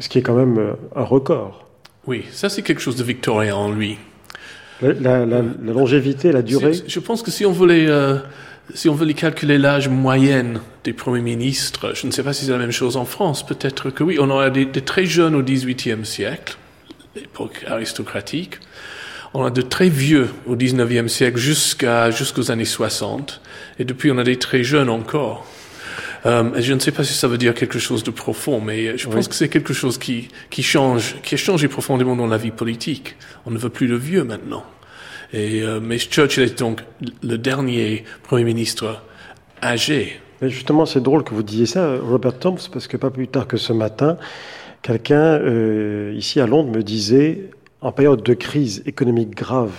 Ce qui est quand même un record. Oui, ça c'est quelque chose de victorien en lui. La, la, la, la longévité, la durée Je pense que si on voulait, euh, si on voulait calculer l'âge moyen des premiers ministres, je ne sais pas si c'est la même chose en France, peut-être que oui, on a des, des très jeunes au XVIIIe siècle, l'époque aristocratique, on a de très vieux au XIXe siècle jusqu'à jusqu'aux années 60, et depuis on a des très jeunes encore. Euh, je ne sais pas si ça veut dire quelque chose de profond, mais je pense que c'est quelque chose qui, qui change, qui a changé profondément dans la vie politique. On ne veut plus de vieux maintenant. Et, euh, mais Churchill est donc le dernier Premier ministre âgé. Mais justement, c'est drôle que vous disiez ça, Robert Thompson, parce que pas plus tard que ce matin, quelqu'un euh, ici à Londres me disait, en période de crise économique grave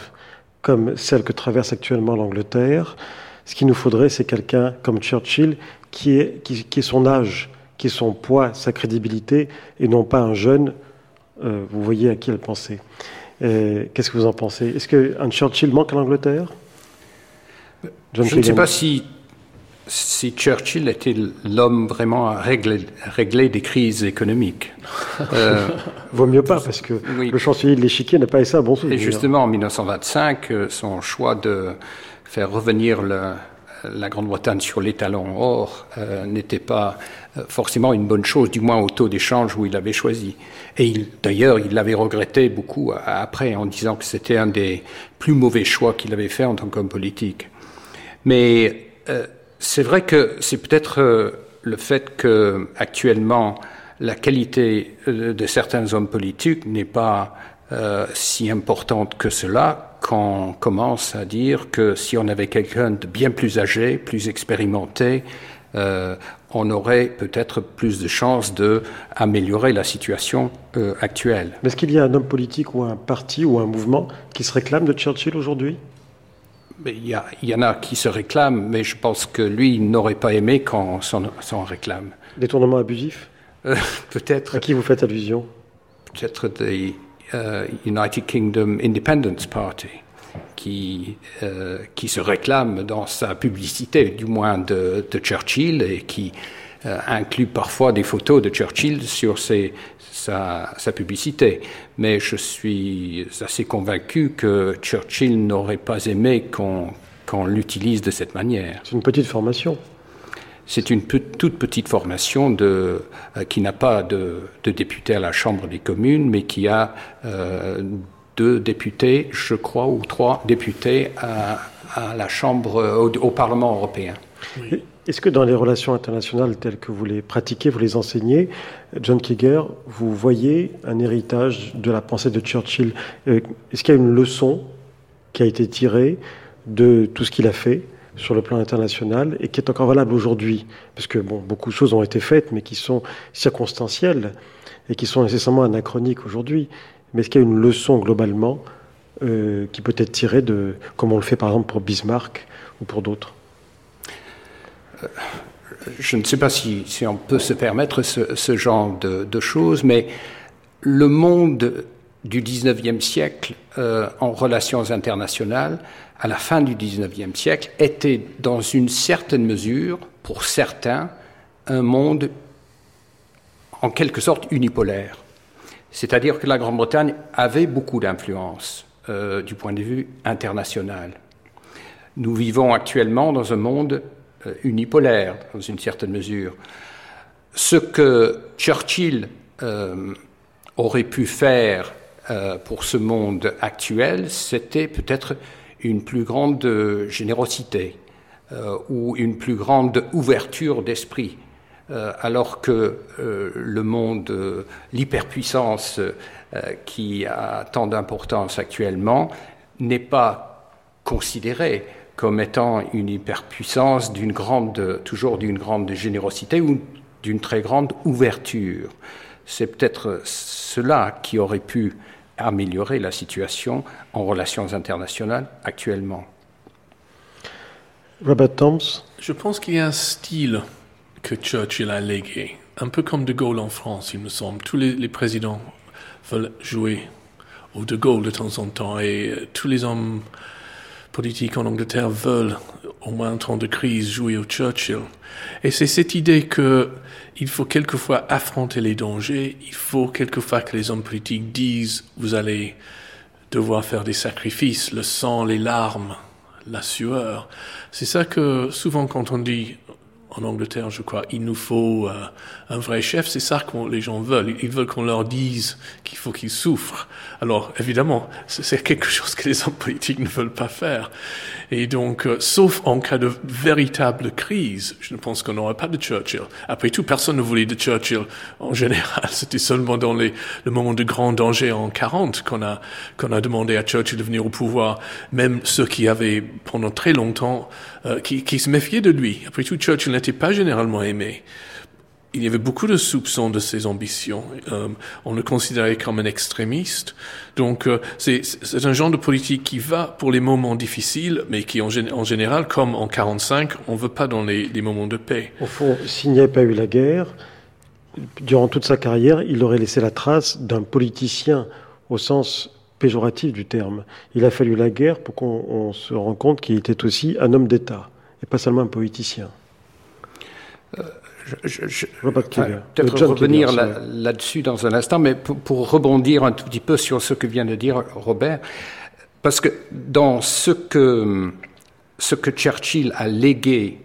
comme celle que traverse actuellement l'Angleterre, ce qu'il nous faudrait, c'est quelqu'un comme Churchill qui est, qui, est son âge, qui est son poids, sa crédibilité, et non pas un jeune. Euh, vous voyez à qui elle pensait. Qu'est-ce que vous en pensez? Est-ce qu'un Churchill manque à l'Angleterre? Je ne sais pas si, si Churchill était l'homme vraiment à régler, régler, des crises économiques. (laughs) Euh, Vaut mieux pas, parce que oui. le chancelier de l'échiquier n'a pas été ça bon souvenir. Et justement, en 1925, euh, son choix de faire revenir le, la Grande-Bretagne sur les talons or euh, n'était pas forcément une bonne chose, du moins au taux d'échange où il avait choisi. Et d'ailleurs, il l'avait regretté beaucoup après en disant que c'était un des plus mauvais choix qu'il avait fait en tant qu'homme politique. Mais euh, c'est vrai que c'est peut-être euh, le fait que actuellement la qualité euh, de certains hommes politiques n'est pas euh, si importante que cela qu'on commence à dire que si on avait quelqu'un de bien plus âgé, plus expérimenté, euh, on aurait peut-être plus de chances d'améliorer la situation euh, actuelle. Mais est-ce qu'il y a un homme politique ou un parti ou un mouvement qui se réclame de Churchill aujourd'hui? Il y, a, il y, en a qui se réclament, mais je pense que lui n'aurait pas aimé qu'on s'en réclame. Détournement abusif? Euh, (laughs) Peut-être. À qui vous faites allusion? Peut-être des uh, United Kingdom Independence Party, qui, euh, qui se réclame dans sa publicité, du moins de, de Churchill, et qui euh, inclut parfois des photos de Churchill sur ses, sa, sa, publicité. Mais je suis assez convaincu que Churchill n'aurait pas aimé qu'on qu l'utilise de cette manière. C'est une petite formation. C'est une toute petite formation de, euh, qui n'a pas de, de, député à la Chambre des communes, mais qui a deux députés, je crois, ou trois députés à, la Chambre, au, Parlement européen. Est-ce que dans les relations internationales telles que vous les pratiquez, vous les enseignez, John Kiger, vous voyez un héritage de la pensée de Churchill? Euh, Est-ce qu'il y a une leçon qui a été tirée de tout ce qu'il a fait sur le plan international et qui est encore valable aujourd'hui? Parce que bon, beaucoup de choses ont été faites, mais qui sont circonstancielles et qui sont nécessairement anachroniques aujourd'hui. Mais est-ce qu'il y a une leçon globalement euh, qui peut être tirée de, comme on le fait par exemple pour Bismarck ou pour d'autres? Je ne sais pas si, on peut se permettre ce, genre de, de, choses, mais le monde du 19e siècle euh, en relations internationales, à la fin du 19e siècle, était dans une certaine mesure, pour certains, un monde en quelque sorte unipolaire. C'est-à-dire que la Grande-Bretagne avait beaucoup d'influence euh, du point de vue international. Nous vivons actuellement dans un monde euh, unipolaire, dans une certaine mesure. Ce que Churchill euh, aurait pu faire pour ce monde actuel, c'était peut-être une plus grande générosité ou une plus grande ouverture d'esprit, alors que le monde, l'hyperpuissance qui a tant d'importance actuellement, n'est pas considéré comme étant une hyperpuissance d'une grande, toujours d'une grande générosité ou d'une très grande ouverture. C'est peut-être cela qui aurait pu améliorer la situation en relations internationales actuellement. Robert Thoms Je pense qu'il y a un style que Churchill a légué, un peu comme De Gaulle en France, il me semble. Tous les, présidents veulent jouer au De Gaulle de temps en temps et tous les hommes politiques en Angleterre veulent, au moins en temps de crise, jouer au Churchill. Et c'est cette idée que il faut quelquefois affronter les dangers, il faut quelquefois que les hommes politiques disent vous allez devoir faire des sacrifices, le sang, les larmes, la sueur. C'est ça que souvent quand on dit en Angleterre, je crois, il nous faut euh, un vrai chef, c'est ça que les gens veulent. Ils veulent qu'on leur dise qu'il faut qu'ils souffrent. Alors, évidemment, c'est quelque chose que les hommes politiques ne veulent pas faire. Et donc, euh, sauf en cas de véritable crise, je ne pense qu'on n'aura pas de Churchill. Après tout, personne ne voulait de Churchill en général. C'était seulement dans les, le moment de grand danger en 40 qu'on a, qu'on a demandé à Churchill de venir au pouvoir. Même ceux qui avaient, pendant très longtemps, euh, qui, qui se méfiaient de lui. Après tout, Churchill n'était pas généralement aimé il y avait beaucoup de soupçons de ses ambitions. Euh, on le considérait comme un extrémiste. Donc, euh, c'est un genre de politique qui va pour les moments difficiles, mais qui, en, en général, comme en 45, on ne veut pas dans les, les, moments de paix. Au fond, s'il n'y avait pas eu la guerre, durant toute sa carrière, il aurait laissé la trace d'un politicien au sens péjoratif du terme. Il a fallu la guerre pour qu'on se rende compte qu'il était aussi un homme d'État, et pas seulement un politicien. Euh, je, je, peut-être revenir là-dessus là dans un instant, mais pour, pour, rebondir un tout petit peu sur ce que vient de dire Robert, parce que dans ce que, ce que Churchill a légué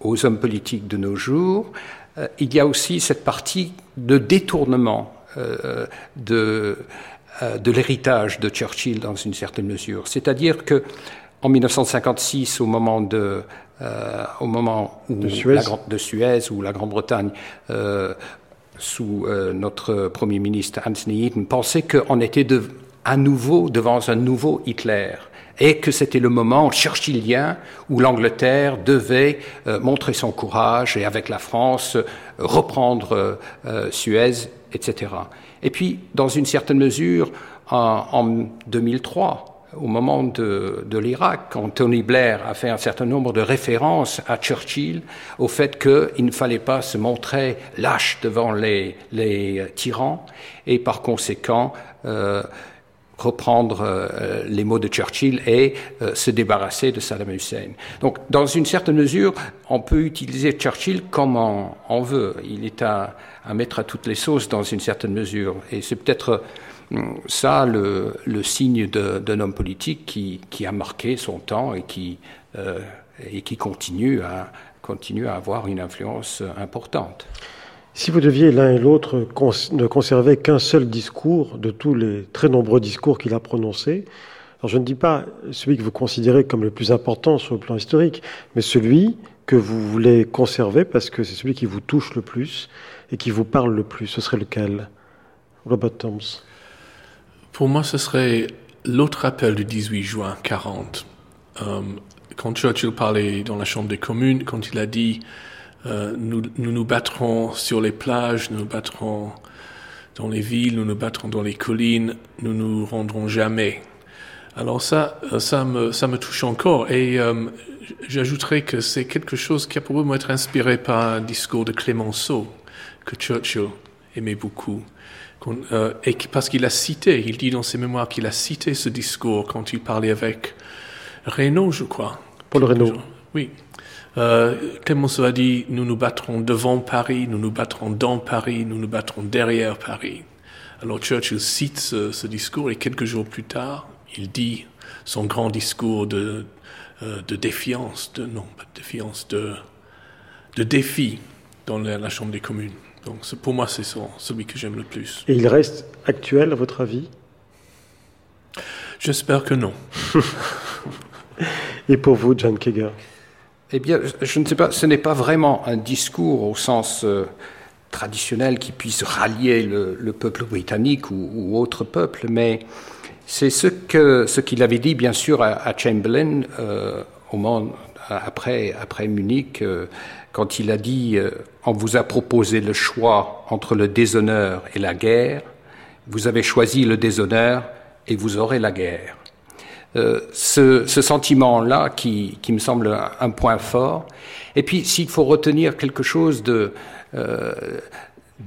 aux hommes politiques de nos jours, euh, il y a aussi cette partie de détournement euh, de, de l'héritage de Churchill dans une certaine mesure. C'est-à-dire que en 1956, au moment de euh, au moment où de Suez, la, de Suez où la Grande-Bretagne, euh, sous euh, notre Premier ministre Anthony Eden, pensait qu'on était de, à nouveau devant un nouveau Hitler et que c'était le moment churchillien où l'Angleterre devait euh, montrer son courage et avec la France reprendre euh, Suez, etc. Et puis, dans une certaine mesure, en, en 2003, au moment de, de l'Irak, quand Tony Blair a fait un certain nombre de références à Churchill, au fait qu'il ne fallait pas se montrer lâche devant les, les tyrans, et par conséquent euh, reprendre euh, les mots de Churchill et euh, se débarrasser de Saddam Hussein. Donc, dans une certaine mesure, on peut utiliser Churchill comme on, veut. Il est à, à, mettre à toutes les sauces dans une certaine mesure, et c'est peut-être ça le, le signe d'un homme politique qui, qui, a marqué son temps et qui, euh, et qui continue à, continue à avoir une influence importante. Si vous deviez l'un et l'autre ne conserver qu'un seul discours de tous les très nombreux discours qu'il a prononcés, alors je ne dis pas celui que vous considérez comme le plus important sur le plan historique, mais celui que vous voulez conserver parce que c'est celui qui vous touche le plus et qui vous parle le plus, ce serait lequel? Robert Toms Pour moi, ce serait l'autre appel du 18 juin 40. Euh, quand Churchill parlait dans la Chambre des communes, quand il a dit euh, nous, nous, nous battrons sur les plages, nous nous battrons dans les villes, nous nous battrons dans les collines, nous nous rendrons jamais. Alors ça, euh, ça me, ça me touche encore. Et euh, j'ajouterais que c'est quelque chose qui a probablement été inspiré par un discours de Clémenceau que Churchill aimait beaucoup. Euh, et parce qu'il a cité, il dit dans ses mémoires qu'il a cité ce discours quand il parlait avec Reynaud, je crois. Paul Reynaud. Oui. Euh, Clémenceau a dit Nous nous battrons devant Paris, nous nous battrons dans Paris, nous nous battrons derrière Paris. Alors Churchill cite ce, ce discours et quelques jours plus tard, il dit son grand discours de, euh, de défiance, de, non, pas de défiance, de, de défi dans la, la Chambre des communes. Donc pour moi, c'est celui que j'aime le plus. Et il reste actuel, à votre avis? J'espère que non. (laughs) Et pour vous, John Kager Eh bien, je ne sais pas, ce n'est pas vraiment un discours au sens euh, traditionnel qui puisse rallier le, le peuple britannique ou, autre peuple, mais c'est ce qu'il avait dit, bien sûr, à, Chamberlain euh, au moment, après, Munich, euh, quand il a dit On vous a proposé le choix entre le déshonneur et la guerre, vous avez choisi le déshonneur et vous aurez la guerre. Euh, ce, ce sentiment-là qui, qui, me semble un, un, point fort. Et puis, s'il faut retenir quelque chose de, euh,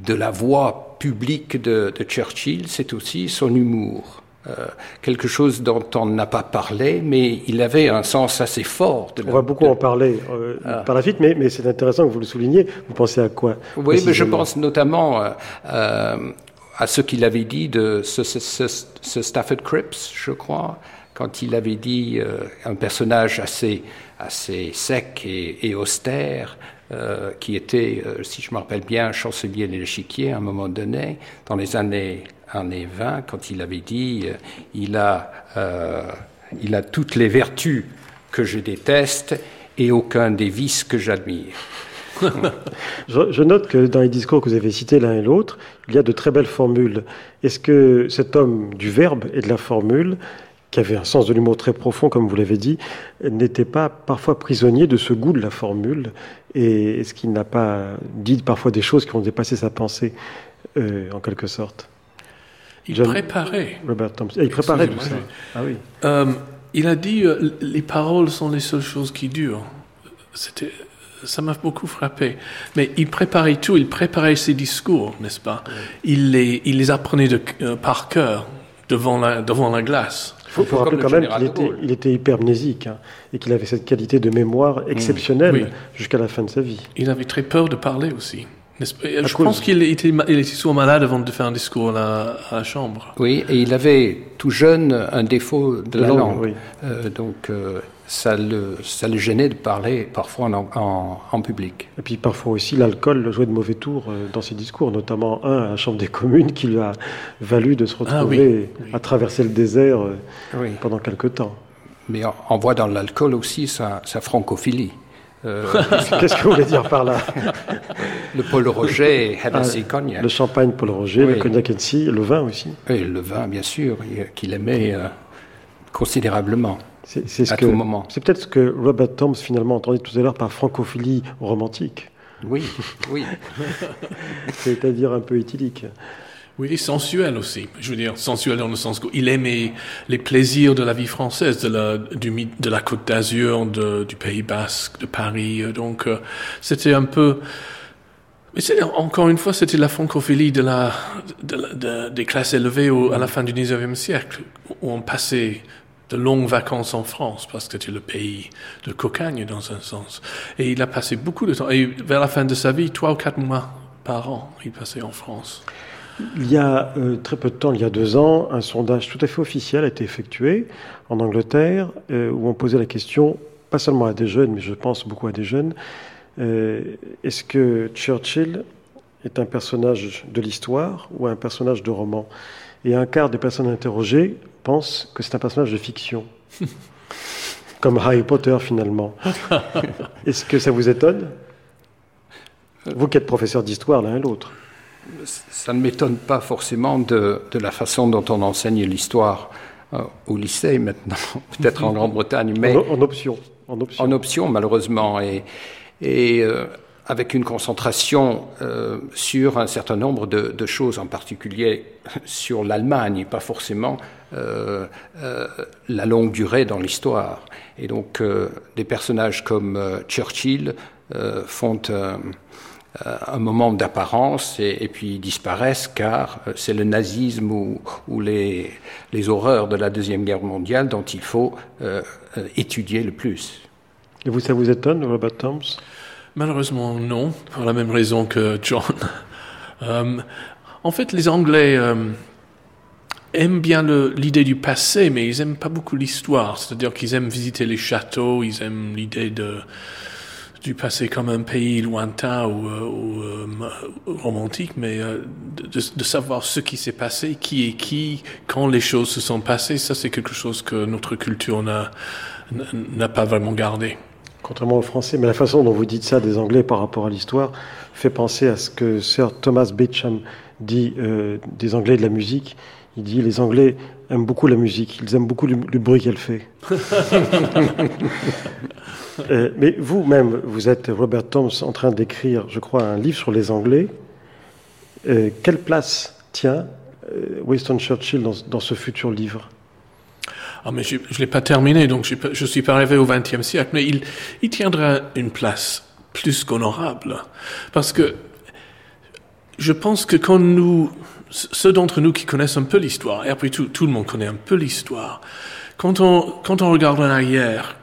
de la voix publique de, de Churchill, c'est aussi son humour. Euh, quelque chose dont on n'a pas parlé, mais il avait un sens assez fort. De on va beaucoup de... en parler euh, ah. par la suite, mais, mais c'est intéressant que vous le souligniez. Vous pensez à quoi Oui, mais je pense notamment euh, à ce qu'il avait dit de ce, ce, ce, ce, Stafford Cripps, je crois, quand il avait dit un personnage assez, assez sec et, austère, euh, qui était, euh, si je me rappelle bien, chancelier de l'échiquier à un moment donné, dans les années, années 20, quand il avait dit euh, il, a, il a toutes les vertus que je déteste et aucun des vices que j'admire. (laughs) je, note que dans les discours que vous avez cités l'un et l'autre, il y a de très belles formules. Est-ce que cet homme du verbe et de la formule? Qui avait un sens de l'humour très profond, comme vous l'avez dit, n'était pas parfois prisonnier de ce goût de la formule et est-ce qu'il n'a pas dit parfois des choses qui ont dépassé sa pensée, euh, en quelque sorte Il John préparait. Robert Thompson. Il préparait tout ça. Ah oui. Euh, il a dit euh, les paroles sont les seules choses qui durent. C'était ça m'a beaucoup frappé. Mais il préparait tout, il préparait ses discours, n'est-ce pas? Il les, il les apprenait de, euh, par cœur devant la, devant la glace. Il faut, faut rappeler quand même qu'il était, il était hypermnésique hein, et qu'il avait cette qualité de mémoire exceptionnelle mmh, oui. jusqu'à la fin de sa vie. Il avait très peur de parler aussi. Je à pense qu'il était, il était souvent malade avant de faire un discours à la, à la, Chambre. Oui, et il avait tout jeune un défaut de la langue. langue. Oui. Euh, donc euh, ça, le, ça le gênait de parler parfois en, en, en public. Et puis parfois aussi l'alcool jouait de mauvais tours euh, dans ses discours, notamment un à la Chambre des communes qui lui a valu de se retrouver ah, oui. à traverser le désert oui. pendant quelque temps. Mais on, on voit dans l'alcool aussi sa, sa francophilie. Euh, (laughs) Qu'est-ce que vous voulez dire par là Le Paul Roger, Hennessy ah, Cognac. Le champagne Paul Roger, oui. le cognac Hennessy, le vin aussi. Et le vin, bien sûr, qu'il aimait euh, considérablement. C'est ce à tout moment. C'est peut-être ce que Robert Toms finalement entendait tout à l'heure par francophilie romantique. Oui, oui. (laughs) C'est-à-dire un peu éthylique. Oui, sensuel aussi. Je veux dire, sensuel dans le sens qu'il aimait les plaisirs de la vie française, de la, du, de la Côte d'Azur, du Pays Basque, de Paris. Donc, euh, c'était un peu. Mais encore une fois, c'était la francophilie de la, de, de, des classes élevées au, à la fin du 19e siècle, où on passait de longues vacances en France, parce que c'était le pays de cocagne dans un sens. Et il a passé beaucoup de temps. Et vers la fin de sa vie, trois ou quatre mois par an, il passait en France. Il y a euh, très peu de temps, il y a deux ans, un sondage tout à fait officiel a été effectué en Angleterre euh, où on posait la question, pas seulement à des jeunes, mais je pense beaucoup à des jeunes, Est-ce que Churchill est un personnage de l'histoire ou un personnage de roman? Et un quart des personnes interrogées pensent que c'est un personnage de fiction. (laughs) Comme Harry Potter finalement. (laughs) Est-ce que ça vous étonne? Vous qui êtes professeur d'histoire l'un et l'autre. Ça ne m'étonne pas forcément de, la façon dont on enseigne l'histoire euh, au lycée maintenant, (laughs) peut-être en Grande-Bretagne, mais en, option, en option. En option, malheureusement, et, et euh, avec une concentration euh, sur un certain nombre de, choses, en particulier (laughs) sur l'Allemagne, et pas forcément la longue durée dans l'histoire. Et donc, des personnages comme Churchill font un moment d'apparence et, puis disparaissent car c'est le nazisme ou, les, les, horreurs de la Deuxième Guerre mondiale dont il faut étudier le plus. Et vous, ça vous étonne, Robert Thoms Malheureusement, non, pour la même raison que John. (laughs) Euh, en fait, les Anglais euh, aiment bien l'idée du passé, mais ils n'aiment pas beaucoup l'histoire. C'est-à-dire qu'ils aiment visiter les châteaux, ils aiment l'idée du passé comme un pays lointain ou, euh, romantique, mais de, savoir ce qui s'est passé, qui est qui, quand les choses se sont passées, ça c'est quelque chose que notre culture n'a pas vraiment gardé contrairement aux Français, mais la façon dont vous dites ça des Anglais par rapport à l'histoire fait penser à ce que Sir Thomas Beecham dit euh, des Anglais de la musique. Il dit les Anglais aiment beaucoup la musique, ils aiment beaucoup le, bruit qu'elle fait. (laughs) Euh, mais vous-même, vous êtes Robert Thoms en train d'écrire, je crois, un livre sur les Anglais. Euh, quelle place tient Winston Churchill dans ce futur livre? Ah, mais je ne l'ai pas terminé, donc je ne suis pas arrivé au XXe siècle, mais il, il tiendra une place plus qu'honorable. Parce que je pense que quand nous, ceux d'entre nous qui connaissent un peu l'histoire, et après tout, tout le monde connaît un peu l'histoire, quand on, quand on regarde en arrière,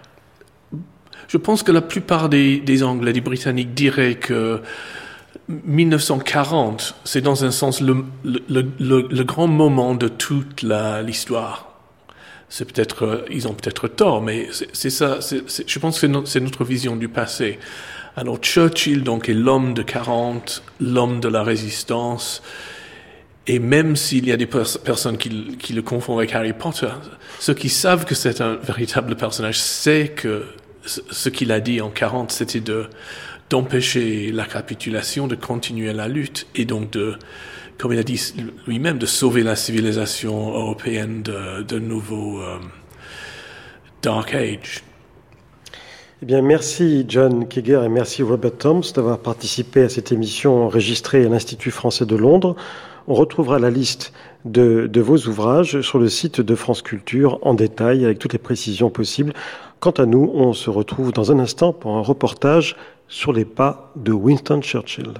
je pense que la plupart des, des Anglais, des Britanniques diraient que 1940, c'est dans un sens le, le, le, le grand moment de toute l'histoire c'est peut-être, euh, ils ont peut-être tort, mais c'est ça. je pense que c'est notre vision du passé. Alors Churchill donc est l'homme de 40, l'homme de la résistance. Et même s'il y a des personnes qui, qui, le confondent avec Harry Potter, ceux qui savent que c'est un véritable personnage savent que ce qu'il a dit en 40, c'était de d'empêcher la capitulation, de continuer la lutte et donc de comme il a dit lui-même, de sauver la civilisation européenne de, de nouveau euh, Dark Age. Eh bien, merci John Keger et merci Robert Thoms d'avoir participé à cette émission enregistrée à l'Institut français de Londres. On retrouvera la liste de, de, vos ouvrages sur le site de France Culture en détail avec toutes les précisions possibles. Quant à nous, on se retrouve dans un instant pour un reportage sur les pas de Winston Churchill.